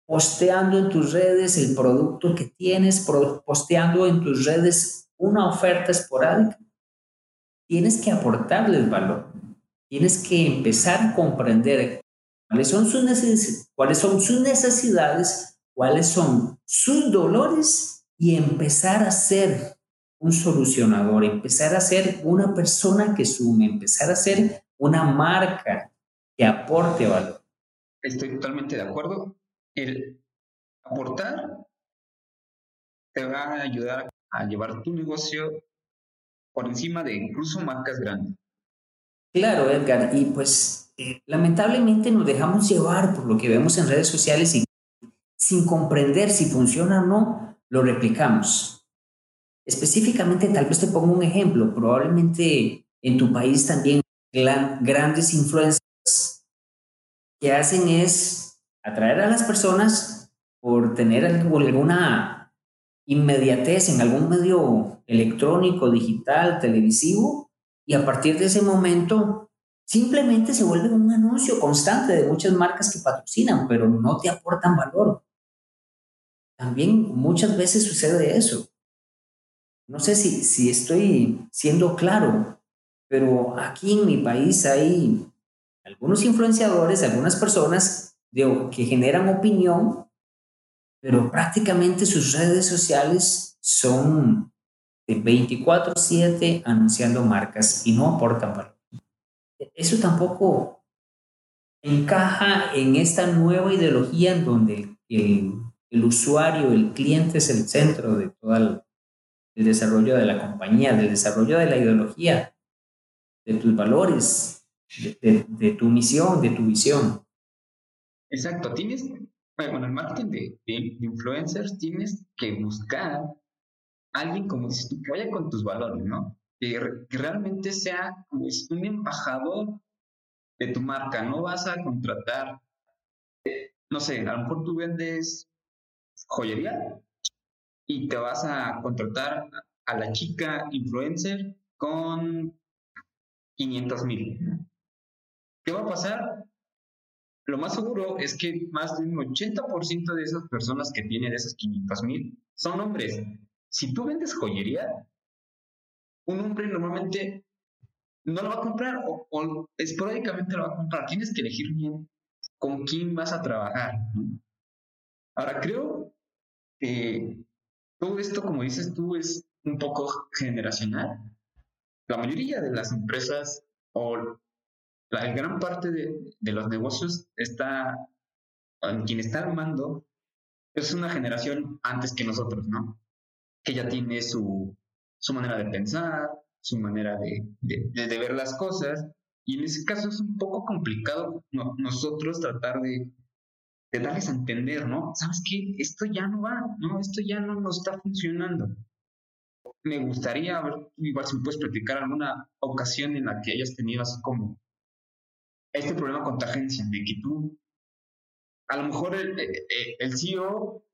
posteando en tus redes el producto que tienes, posteando en tus redes una oferta esporádica. Tienes que aportarles valor. Tienes que empezar a comprender cuáles son sus necesidades, cuáles son sus necesidades, cuáles son sus dolores y empezar a ser un solucionador, empezar a ser una persona que sume, empezar a ser una marca que aporte valor. Estoy totalmente de acuerdo. El aportar te va a ayudar a llevar tu negocio por encima de incluso marcas grandes. Claro, Edgar, y pues eh, lamentablemente nos dejamos llevar por lo que vemos en redes sociales y sin comprender si funciona o no, lo replicamos. Específicamente, tal vez te pongo un ejemplo, probablemente en tu país también grandes influencers que hacen es atraer a las personas por tener alguna inmediatez en algún medio electrónico, digital, televisivo, y a partir de ese momento simplemente se vuelve un anuncio constante de muchas marcas que patrocinan, pero no te aportan valor. También muchas veces sucede eso. No sé si, si estoy siendo claro, pero aquí en mi país hay algunos influenciadores, algunas personas que generan opinión, pero prácticamente sus redes sociales son de 24/7 anunciando marcas y no aportan valor. Eso tampoco encaja en esta nueva ideología en donde el, el usuario, el cliente es el centro de todo el, el desarrollo de la compañía, del desarrollo de la ideología, de tus valores, de, tu misión, de tu visión. Exacto, tienes, bueno, el marketing de, influencers tienes que buscar a alguien como dices tú, que vaya con tus valores, ¿no? Que, realmente sea como un embajador de tu marca, no vas a contratar, no sé, a lo mejor tú vendes joyería y te vas a contratar a la chica influencer con 500 mil. ¿Qué va a pasar? Lo más seguro es que más de un 80% de esas personas que tienen esas 500 mil son hombres. Si tú vendes joyería, un hombre normalmente no lo va a comprar o, esporádicamente lo va a comprar. Tienes que elegir bien con quién vas a trabajar. Ahora, creo que todo esto, como dices tú, es un poco generacional. La mayoría de las empresas o la gran parte de, los negocios está, en quien está al mando, es una generación antes que nosotros, ¿no? Que ya tiene su, su manera de pensar, su manera de, de, ver las cosas, y en ese caso es un poco complicado nosotros tratar de, de darles a entender, ¿no? ¿Sabes qué? Esto ya no va, ¿no? Esto ya no nos está funcionando. Me gustaría ver, igual si me puedes platicar alguna ocasión en la que hayas tenido así como este problema con tu agencia, de que tú, a lo mejor el, eh, eh, el CEO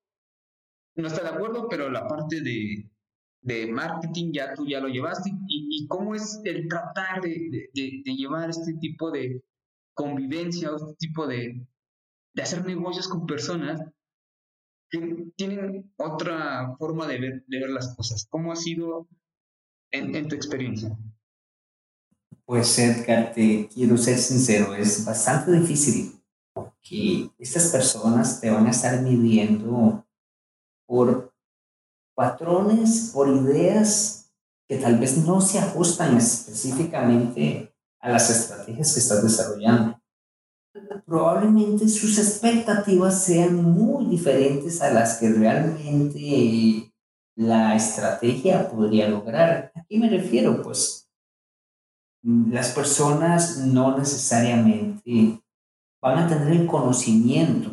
no está de acuerdo, pero la parte de, de marketing ya tú ya lo llevaste y, y cómo es el tratar de, de, de, llevar este tipo de convivencia o este tipo de, de hacer negocios con personas que tienen otra forma de ver, de ver las cosas. ¿Cómo ha sido en, en tu experiencia? Pues Edgar, te quiero ser sincero, es bastante difícil porque estas personas te van a estar midiendo por patrones, por ideas que tal vez no se ajustan específicamente a las estrategias que estás desarrollando. Probablemente sus expectativas sean muy diferentes a las que realmente la estrategia podría lograr. ¿A qué me refiero? Pues las personas no necesariamente van a tener el conocimiento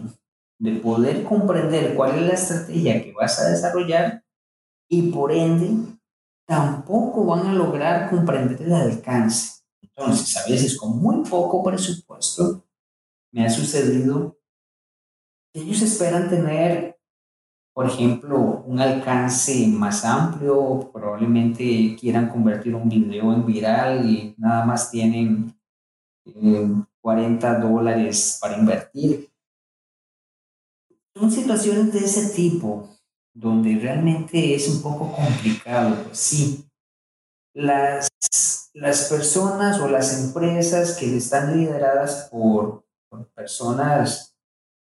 de poder comprender cuál es la estrategia que vas a desarrollar y por ende tampoco van a lograr comprender el alcance. Entonces, a veces con muy poco presupuesto, me ha sucedido que ellos esperan tener por ejemplo, un alcance más amplio, probablemente quieran convertir un video en viral y nada más tienen 40 eh, dólares para invertir. Son situaciones de ese tipo donde realmente es un poco complicado, pues sí. Las, las personas o las empresas que están lideradas por, por personas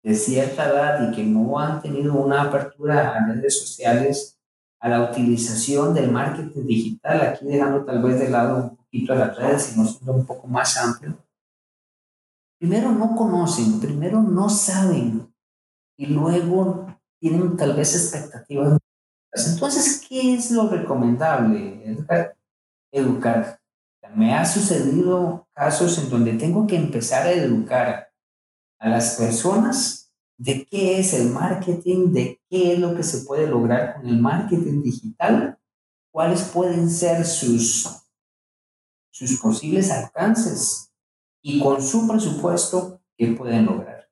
de cierta edad y que no han tenido una apertura a redes sociales, a la utilización del marketing digital, aquí dejando tal vez de lado un poquito a las redes y no siendo un poco más amplio, primero no conocen, primero no saben y luego tienen tal vez expectativas. Entonces, ¿qué es lo recomendable? Educar. educar. Me ha sucedido casos en donde tengo que empezar a educar a las personas de qué es el marketing, de qué es lo que se puede lograr con el marketing digital, cuáles pueden ser sus, sus posibles alcances y con su presupuesto qué pueden lograr.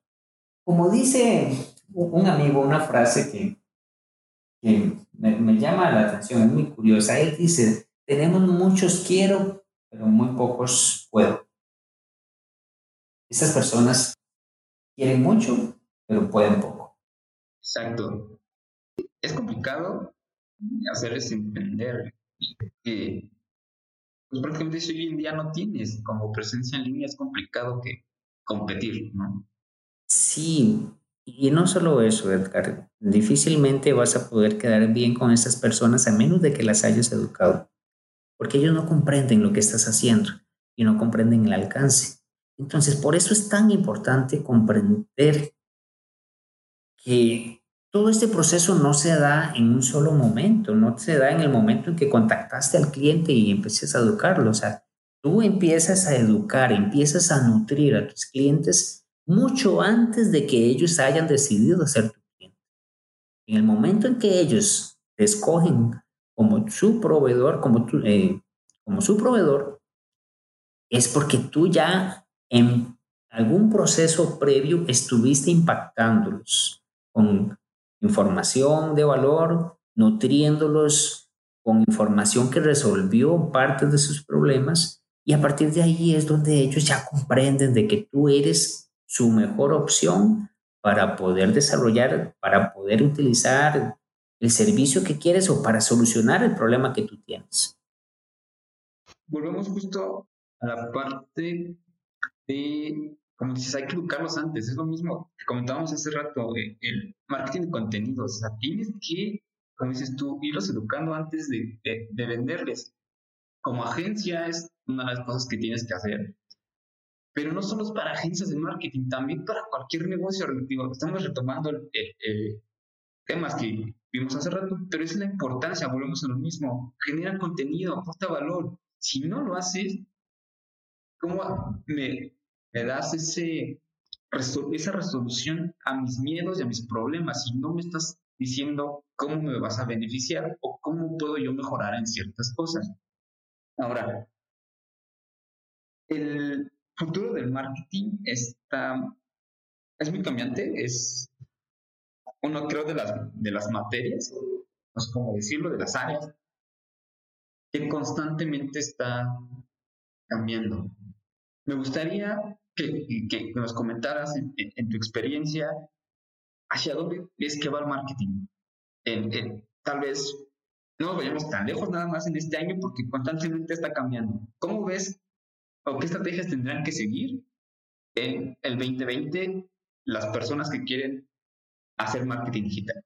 Como dice un amigo, una frase que, me, me llama la atención, es muy curiosa. Él dice, tenemos muchos quiero, pero muy pocos puedo. Esas personas quieren mucho, pero pueden poco. Exacto. Es complicado hacerles entender que pues prácticamente si hoy en día no tienes como presencia en línea, es complicado que competir, ¿no? Sí, y no solo eso, Edgar, difícilmente vas a poder quedar bien con esas personas a menos de que las hayas educado, porque ellos no comprenden lo que estás haciendo y no comprenden el alcance. Entonces, por eso es tan importante comprender que todo este proceso no se da en un solo momento, no se da en el momento en que contactaste al cliente y empiezas a educarlo. O sea, tú empiezas a educar, empiezas a nutrir a tus clientes mucho antes de que ellos hayan decidido ser tu cliente. En el momento en que ellos te escogen como su proveedor, como, eh, como su proveedor, es porque tú ya en algún proceso previo estuviste impactándolos con información de valor, nutriéndolos con información que resolvió parte de sus problemas y a partir de ahí es donde ellos ya comprenden de que tú eres su mejor opción para poder desarrollar, para poder utilizar el servicio que quieres o para solucionar el problema que tú tienes. Volvemos justo a la parte de, como dices, hay que educarlos antes. Es lo mismo que comentábamos hace rato, eh, el marketing de contenidos. O sea, tienes que, como dices tú, irlos educando antes de, de, venderles. Como agencia es una de las cosas que tienes que hacer. Pero no solo es para agencias de marketing, también para cualquier negocio. Digo, estamos retomando temas que vimos hace rato, pero es la importancia, volvemos a lo mismo. Genera contenido, aporta valor. Si no lo haces, ¿Cómo me, das ese, esa resolución a mis miedos y a mis problemas si no me estás diciendo cómo me vas a beneficiar o cómo puedo yo mejorar en ciertas cosas? Ahora, el futuro del marketing está, es muy cambiante, es uno creo de las, de las materias, no sé cómo decirlo, de las áreas, que constantemente está cambiando. Me gustaría que, nos comentaras en, tu experiencia hacia dónde es que va el marketing. En, tal vez no vayamos tan lejos nada más en este año porque constantemente está cambiando. ¿Cómo ves o qué estrategias tendrán que seguir en el 2020 las personas que quieren hacer marketing digital?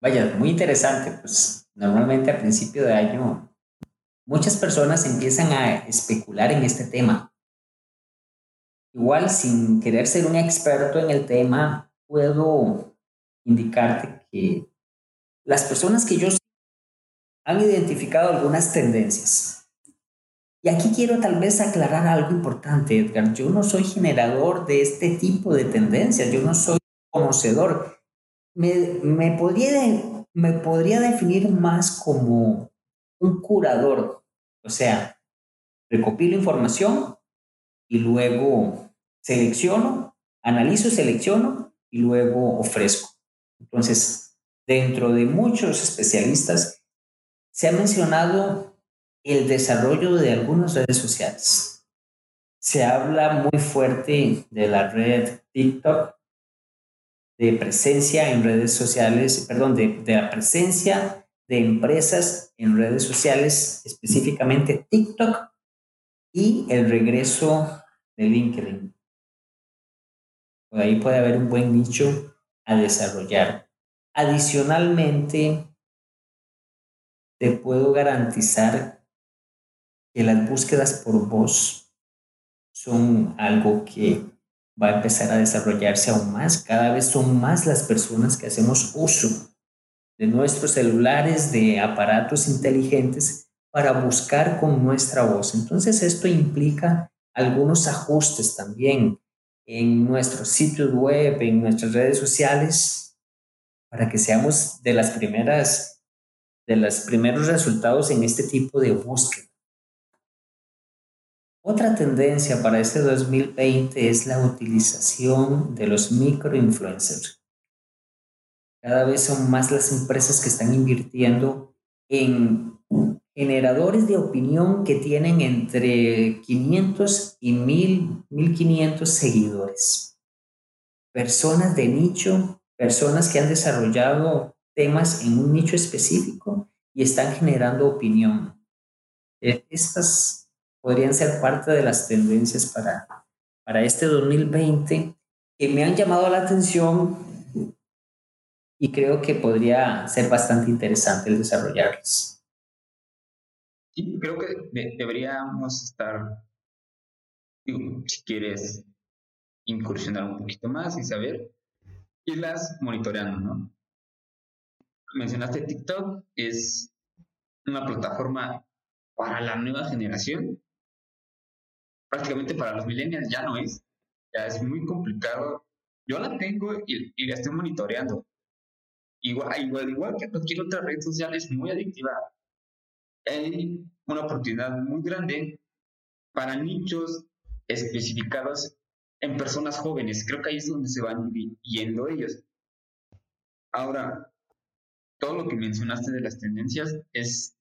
Vaya, muy interesante. Pues normalmente a principio de año muchas personas empiezan a especular en este tema. Igual, sin querer ser un experto en el tema, puedo indicarte que las personas que yo han identificado algunas tendencias. Y aquí quiero tal vez aclarar algo importante, Edgar. Yo no soy generador de este tipo de tendencias, yo no soy conocedor. Me, me, podría, me podría definir más como un curador, o sea, recopilo información y luego selecciono, analizo, selecciono y luego ofrezco. Entonces, dentro de muchos especialistas, se ha mencionado el desarrollo de algunas redes sociales. Se habla muy fuerte de la red TikTok, de presencia en redes sociales, perdón, de, la presencia de empresas en redes sociales, específicamente TikTok, y el regreso de LinkedIn ahí puede haber un buen nicho a desarrollar. Adicionalmente, te puedo garantizar que las búsquedas por voz son algo que va a empezar a desarrollarse aún más. Cada vez son más las personas que hacemos uso de nuestros celulares, de aparatos inteligentes para buscar con nuestra voz. Entonces esto implica algunos ajustes también en nuestros sitios web, en nuestras redes sociales, para que seamos de las primeras, de los primeros resultados en este tipo de búsqueda. Otra tendencia para este 2020 es la utilización de los microinfluencers. Cada vez son más las empresas que están invirtiendo en generadores de opinión que tienen entre 500 y 1000, 1500 seguidores. Personas de nicho, personas que han desarrollado temas en un nicho específico y están generando opinión. E, estas podrían ser parte de las tendencias para, para este 2020 que me han llamado la atención y creo que podría ser bastante interesante el desarrollarlas. Creo que deberíamos estar, si quieres incursionar un poquito más y saber, irlas monitoreando, ¿no? Mencionaste TikTok, es una plataforma para la nueva generación. Prácticamente para los millennials ya no es, ya es muy complicado. Yo la tengo y, la estoy monitoreando. Igual, igual, igual que cualquier otra red social es muy adictiva. Hay una oportunidad muy grande para nichos especificados en personas jóvenes. Creo que ahí es donde se van yendo ellos. Ahora, todo lo que mencionaste de las tendencias es,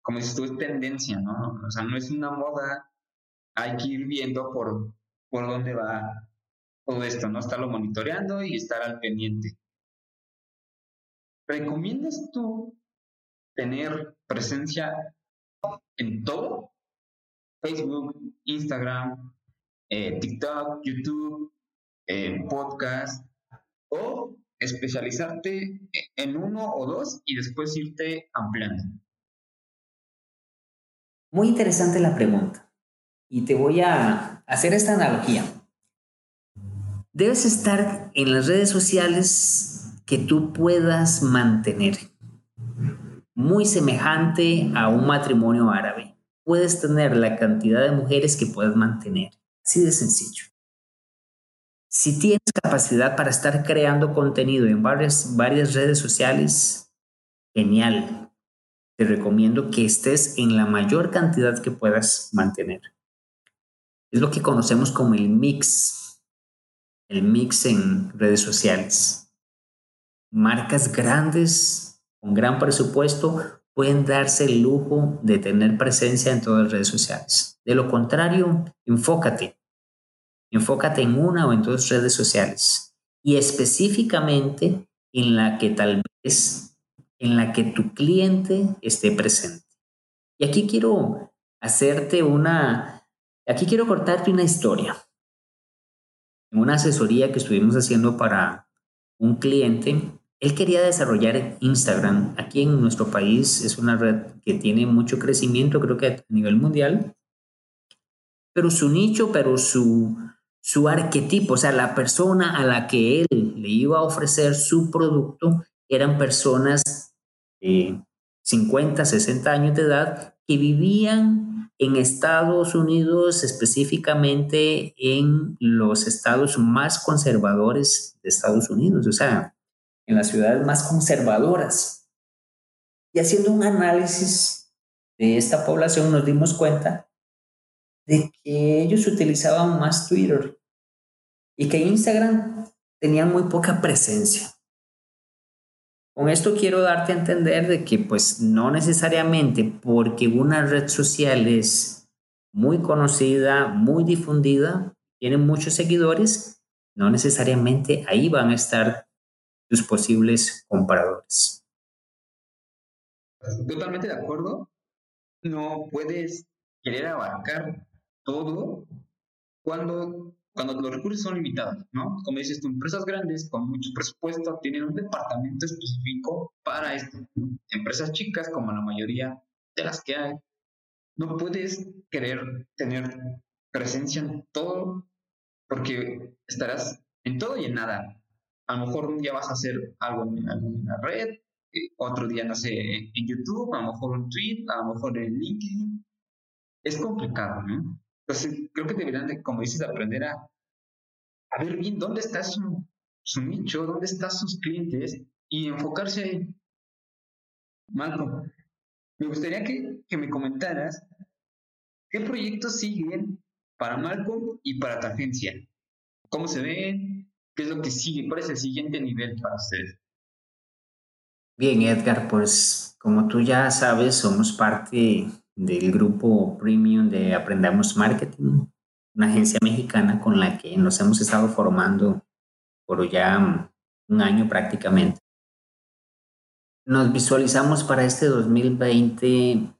como dices tú, es tendencia, ¿no? O sea, no es una moda. Hay que ir viendo por, por dónde va todo esto, ¿no? Estarlo monitoreando y estar al pendiente. ¿Recomiendas tú tener presencia en todo? Facebook, Instagram, eh, TikTok, YouTube, eh, podcast, o especializarte en uno o dos y después irte ampliando. Muy interesante la pregunta. Y te voy a hacer esta analogía. Debes estar en las redes sociales que tú puedas mantener. Muy semejante a un matrimonio árabe. Puedes tener la cantidad de mujeres que puedas mantener. Así de sencillo. Si tienes capacidad para estar creando contenido en varias, varias redes sociales, genial. Te recomiendo que estés en la mayor cantidad que puedas mantener. Es lo que conocemos como el mix. El mix en redes sociales marcas grandes con gran presupuesto pueden darse el lujo de tener presencia en todas las redes sociales. De lo contrario, enfócate. Enfócate en una o en dos redes sociales y específicamente en la que tal vez, en la que tu cliente esté presente. Y aquí quiero hacerte una, aquí quiero cortarte una historia. En una asesoría que estuvimos haciendo para un cliente, él quería desarrollar Instagram. Aquí en nuestro país es una red que tiene mucho crecimiento, creo que a nivel mundial. Pero su nicho, pero su, su arquetipo, o sea, la persona a la que él le iba a ofrecer su producto, eran personas de 50, 60 años de edad que vivían en Estados Unidos, específicamente en los estados más conservadores de Estados Unidos. O sea, en las ciudades más conservadoras. Y haciendo un análisis de esta población nos dimos cuenta de que ellos utilizaban más Twitter y que Instagram tenía muy poca presencia. Con esto quiero darte a entender de que pues no necesariamente porque una red social es muy conocida, muy difundida, tiene muchos seguidores, no necesariamente ahí van a estar tus posibles compradores. Totalmente de acuerdo. No puedes querer abarcar todo cuando, cuando los recursos son limitados, ¿no? Como dices tú, empresas grandes con mucho presupuesto tienen un departamento específico para esto. Empresas chicas, como la mayoría de las que hay, no puedes querer tener presencia en todo porque estarás en todo y en nada a lo mejor un día vas a hacer algo en alguna red, eh, otro día, no sé, en YouTube, a lo mejor un tweet, a lo mejor en LinkedIn. Es complicado, ¿no? Entonces, creo que deberían, de, como dices, aprender a, ver bien dónde está su, su nicho, dónde están sus clientes y enfocarse ahí. Marco, me gustaría que, que me comentaras qué proyectos siguen para Malcolm y para tu agencia. ¿Cómo se ven? ¿Qué es lo que sigue? ¿Cuál es el siguiente nivel para ustedes? Bien, Edgar, pues como tú ya sabes, somos parte del grupo Premium de Aprendamos Marketing, una agencia mexicana con la que nos hemos estado formando por ya un año prácticamente. Nos visualizamos para este 2020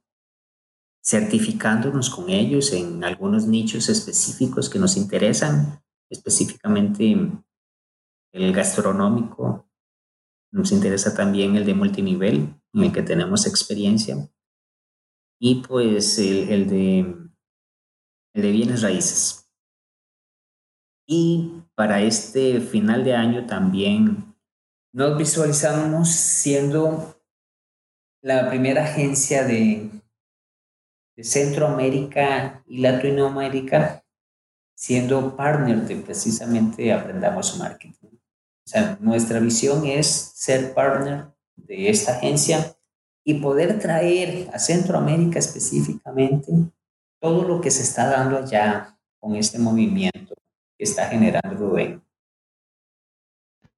certificándonos con ellos en algunos nichos específicos que nos interesan, específicamente el gastronómico. Nos interesa también el de multinivel, en el que tenemos experiencia. Y pues el, de, el de bienes raíces. Y para este final de año también nos visualizamos siendo la primera agencia de, de Centroamérica y Latinoamérica siendo partner de precisamente Aprendamos Marketing. O sea, nuestra visión es ser partner de esta agencia y poder traer a Centroamérica específicamente todo lo que se está dando allá con este movimiento que está generando Rubén.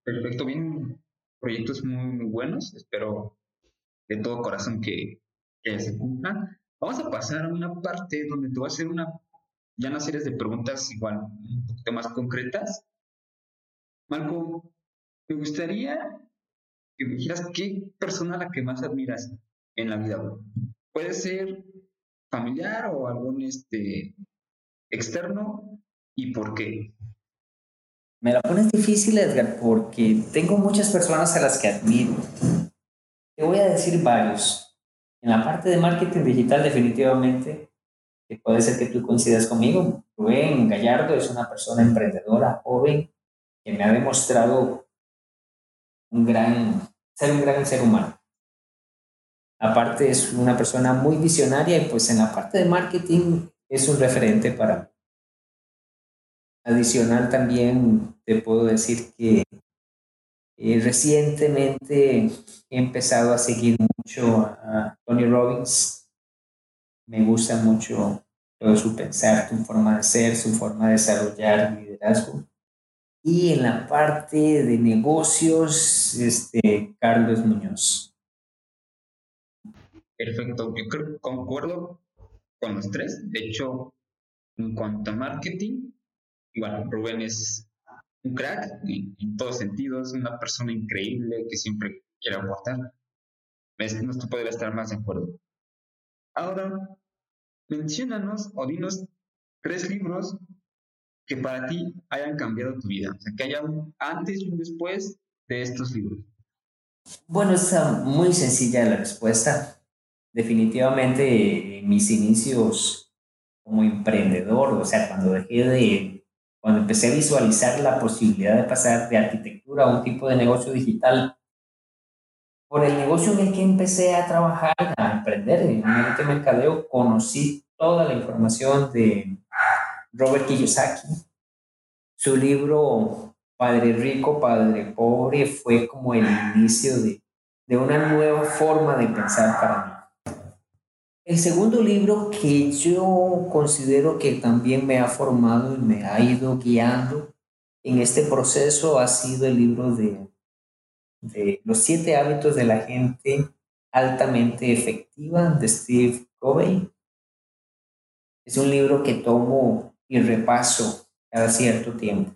Perfecto, bien proyectos muy, buenos. Espero de todo corazón que, se cumplan. Vamos a pasar a una parte donde te voy a hacer una, ya una serie de preguntas igual un poquito más concretas. Marco, me gustaría que me dijeras qué persona la que más admiras en la vida. Puede ser familiar o algún este, externo y por qué. Me la pones difícil, Edgar, porque tengo muchas personas a las que admiro. Te voy a decir varios. En la parte de marketing digital, definitivamente, que puede ser que tú coincidas conmigo, Rubén Gallardo es una persona emprendedora, joven, que me ha demostrado un gran, ser un gran ser humano. Aparte es una persona muy visionaria y pues en la parte de marketing es un referente para mí. Adicional también te puedo decir que eh, recientemente he empezado a seguir mucho a Tony Robbins. Me gusta mucho todo su pensar, su forma de ser, su forma de desarrollar liderazgo. Y en la parte de negocios, este, Carlos Muñoz. Perfecto, yo creo concuerdo con los tres. De hecho, en cuanto a marketing, bueno, Rubén es un crack en, todos sentidos, una persona increíble que siempre quiere aportar. No se puede estar más de acuerdo. Ahora, menciónanos o dinos tres libros que para ti hayan cambiado tu vida, o sea, que haya un antes y un después de estos libros. Bueno, es muy sencilla la respuesta. Definitivamente, mis inicios como emprendedor, o sea, cuando dejé de cuando empecé a visualizar la posibilidad de pasar de arquitectura a un tipo de negocio digital, por el negocio en el que empecé a trabajar, a emprender en el mercadeo, conocí toda la información de Robert Kiyosaki. Su libro Padre Rico, Padre Pobre fue como el inicio de, de una nueva forma de pensar para mí. El segundo libro que yo considero que también me ha formado y me ha ido guiando en este proceso ha sido el libro de, Los siete hábitos de la gente altamente efectiva de Steve Covey. Es un libro que tomo y repaso cada cierto tiempo.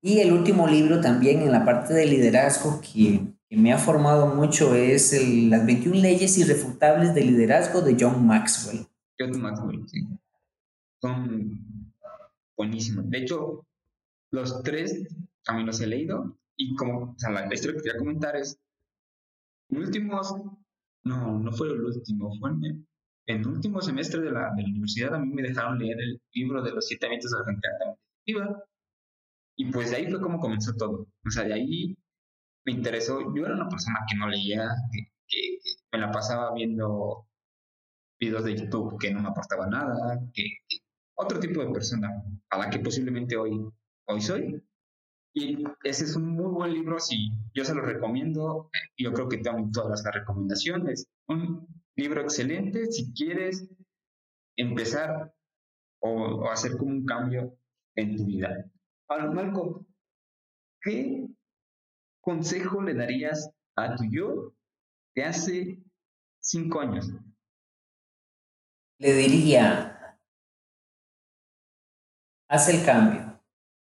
Y el último libro también en la parte de liderazgo que que me ha formado mucho es las 21 leyes irrefutables de liderazgo de John Maxwell. John Maxwell, sí. Son buenísimos. De hecho, los tres también los he leído y como la, historia que quería comentar es, en últimos, no, no fue el último, fue en, el último semestre de la, de la, universidad a mí me dejaron leer el libro de los siete hábitos de la gente altamente y pues de ahí fue como comenzó todo. O sea, de ahí me interesó. Yo era una persona que no leía, que, me la pasaba viendo videos de YouTube que no me aportaba nada, que, otro tipo de persona a la que posiblemente hoy, hoy soy. Y ese es un muy buen libro, si yo se lo recomiendo. Yo creo que tengo todas las recomendaciones. Un libro excelente si quieres empezar o, hacer como un cambio en tu vida. Ahora, Marco, ¿qué consejo le darías a tu yo de hace cinco años? Le diría, haz el cambio,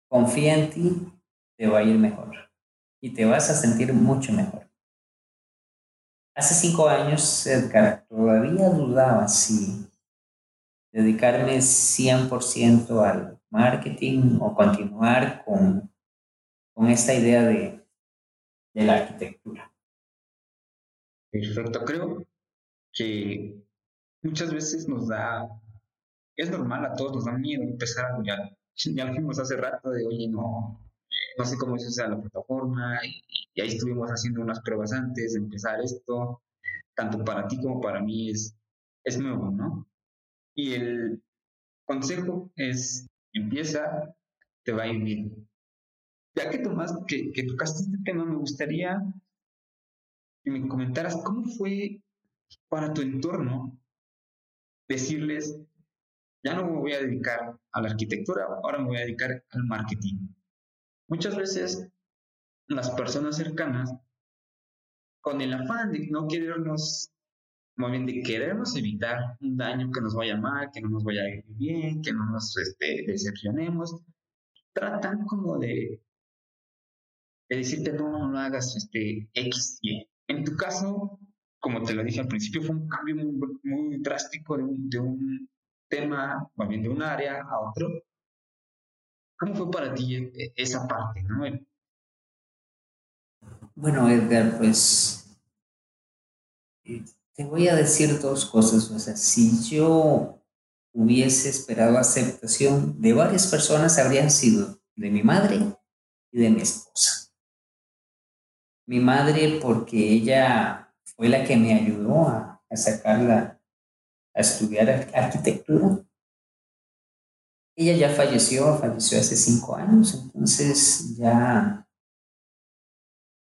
confía en ti, te va a ir mejor y te vas a sentir mucho mejor. Hace cinco años, todavía dudaba si dedicarme 100% al marketing o continuar con, con esta idea de, de la arquitectura. Perfecto, creo que muchas veces nos da, es normal, a todos nos da miedo empezar a ya, ya lo vimos hace rato de, oye, no, sé cómo se usa la plataforma, y, y, ahí estuvimos haciendo unas pruebas antes de empezar esto, tanto para ti como para mí es, es nuevo, ¿no? Y el consejo es, empieza, te va a ir bien. Ya que, tomas, que, que tocaste este tema, me gustaría que me comentaras cómo fue para tu entorno decirles, ya no me voy a dedicar a la arquitectura, ahora me voy a dedicar al marketing. Muchas veces las personas cercanas, con el afán de no querernos, más bien de querernos evitar un daño que nos vaya mal, que no nos vaya bien, que no nos este, decepcionemos, tratan como de, de decirte no, no lo hagas este, X, Y. En tu caso, como te lo dije al principio, fue un cambio muy, muy drástico de un, de un tema, más bien de un área a otro. ¿Cómo fue para ti e, esa parte, no? Bueno, Edgar, pues eh, te voy a decir dos cosas. O sea, si yo hubiese esperado aceptación de varias personas, habrían sido de mi madre y de mi esposa. Mi madre porque ella fue la que me ayudó a, a sacarla, a estudiar arquitectura. Ella ya falleció, falleció hace cinco años, entonces ya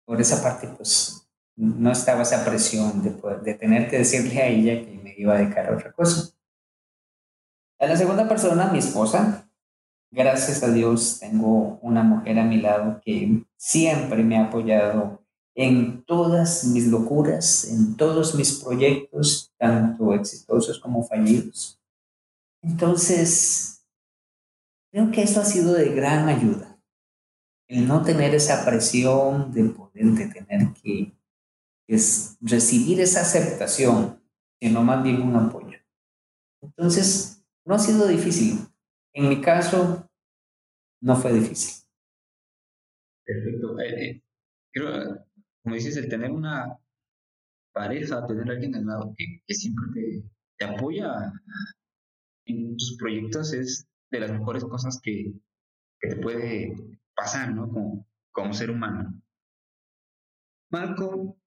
por esa parte pues no estaba esa presión de, poder, de tener que decirle a ella que me iba a dedicar a otra cosa. A la segunda persona, mi esposa, gracias a Dios tengo una mujer a mi lado que siempre me ha apoyado en todas mis locuras, en todos mis proyectos, tanto exitosos como fallidos. Entonces, creo que esto ha sido de gran ayuda. El no tener esa presión de poder, de tener que es recibir esa aceptación, sino más bien un apoyo. Entonces, no ha sido difícil. En mi caso, no fue difícil. Perfecto. Eh, eh, creo, como dices, el tener una pareja, tener a alguien al lado que, que siempre te, te, apoya en tus proyectos es de las mejores cosas que, que te puede pasar, ¿no? Como, como ser humano. Marco,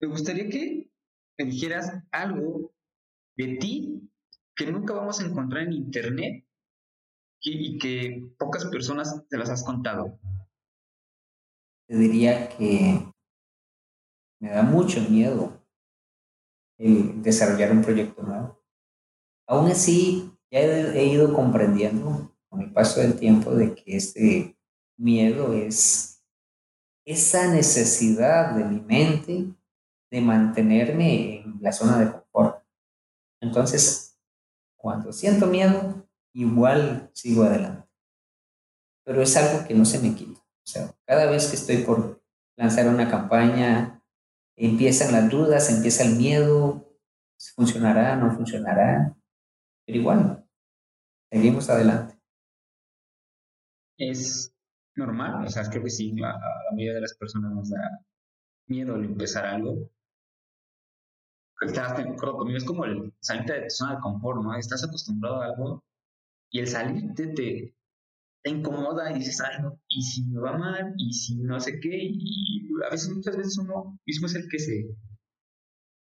me gustaría que me dijeras algo de ti que nunca vamos a encontrar en internet y, que pocas personas te las has contado. Te diría que me da mucho miedo el desarrollar un proyecto nuevo. Aún así, ya he, ido comprendiendo con el paso del tiempo de que este miedo es esa necesidad de mi mente de mantenerme en la zona de confort. Entonces, cuando siento miedo, igual sigo adelante. Pero es algo que no se me quita. O sea, cada vez que estoy por lanzar una campaña, empiezan las dudas, empieza el miedo, funcionará, no funcionará, pero igual, seguimos adelante. Es normal, o sea, creo que sí, a, la mayoría de las personas nos da miedo al empezar algo. Estás conmigo, es como el salirte de tu zona de confort, ¿no? Estás acostumbrado a algo y el salirte te, te incomoda y dices, ay, no, y si me va mal, y si no sé qué, y a veces, muchas veces uno mismo es el que se,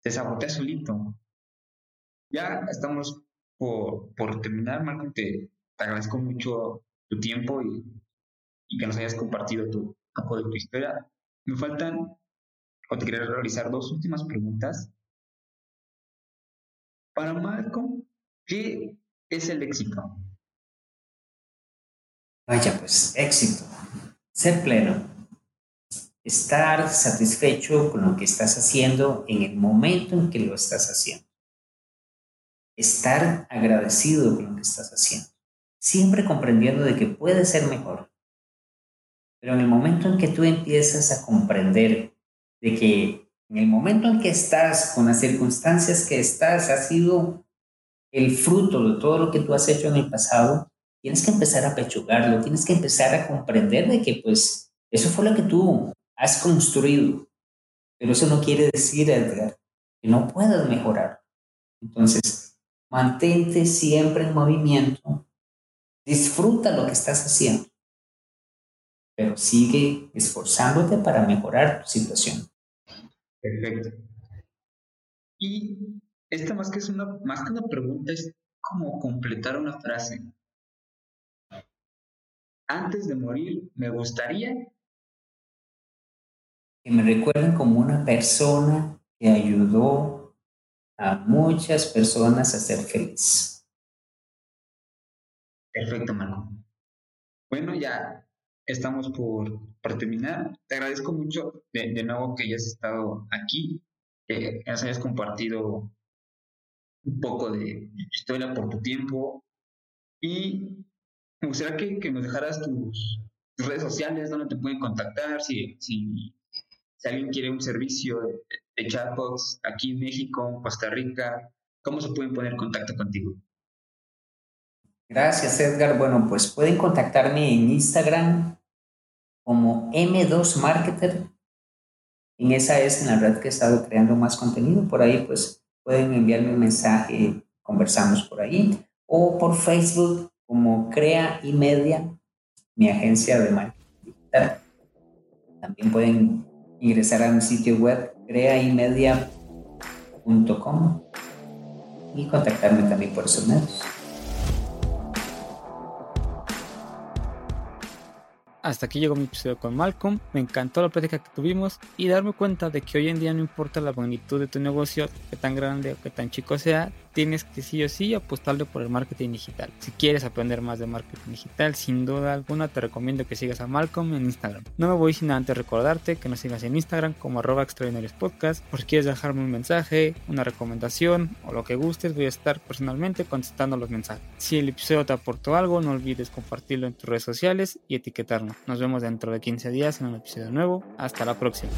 se sabotea solito. Ya estamos por, por terminar, Marco, te, agradezco mucho tu tiempo y, y que nos hayas compartido tu poco de tu historia. Me faltan, o te quería realizar dos últimas preguntas. Para Marco, ¿qué es el éxito? Vaya, pues éxito, ser pleno, estar satisfecho con lo que estás haciendo en el momento en que lo estás haciendo. Estar agradecido con lo que estás haciendo. Siempre comprendiendo de que puede ser mejor. Pero en el momento en que tú empiezas a comprender de que en el momento en que estás con las circunstancias que estás ha sido el fruto de todo lo que tú has hecho en el pasado, tienes que empezar a pechugarlo, tienes que empezar a comprender de que pues eso fue lo que tú has construido. Pero eso no quiere decir, Edgar, que no puedas mejorar. Entonces, mantente siempre en movimiento, disfruta lo que estás haciendo, pero sigue esforzándote para mejorar tu situación. Perfecto. Y esta más que es una, más que una pregunta, es como completar una frase. Antes de morir, me gustaría que me recuerden como una persona que ayudó a muchas personas a ser feliz. Perfecto, Marco. Bueno, ya estamos por, terminar. Te agradezco mucho de, nuevo que hayas estado aquí, que hayas compartido un poco de historia por tu tiempo y me gustaría que, que nos dejaras tus, redes sociales, donde te pueden contactar, si, si si alguien quiere un servicio de, chatbots aquí en México, Costa Rica, ¿cómo se pueden poner en contacto contigo? Gracias, Edgar. Bueno, pues pueden contactarme en Instagram como M2Marketer. En esa es en la red que he estado creando más contenido. Por ahí, pues pueden enviarme un mensaje, conversamos por ahí. O por Facebook como Crea y Media, mi agencia de marketing digital. También pueden ingresar a mi sitio web creaimedia.com y contactarme también por esos medios. Hasta aquí llegó mi episodio con Malcolm. Me encantó la plática que tuvimos y darme cuenta de que hoy en día no importa la magnitud de tu negocio, que tan grande o que tan chico sea, tienes que sí o sí apostarle por el marketing digital. Si quieres aprender más de marketing digital, sin duda alguna te recomiendo que sigas a Malcolm en Instagram. No me voy sin antes recordarte que nos sigas en Instagram como arroba extraordinarios podcast. Por si quieres dejarme un mensaje, una recomendación o lo que gustes, voy a estar personalmente contestando los mensajes. Si el episodio te aportó algo, no olvides compartirlo en tus redes sociales y etiquetarnos. Nos vemos dentro de 15 días en un episodio nuevo. Hasta la próxima.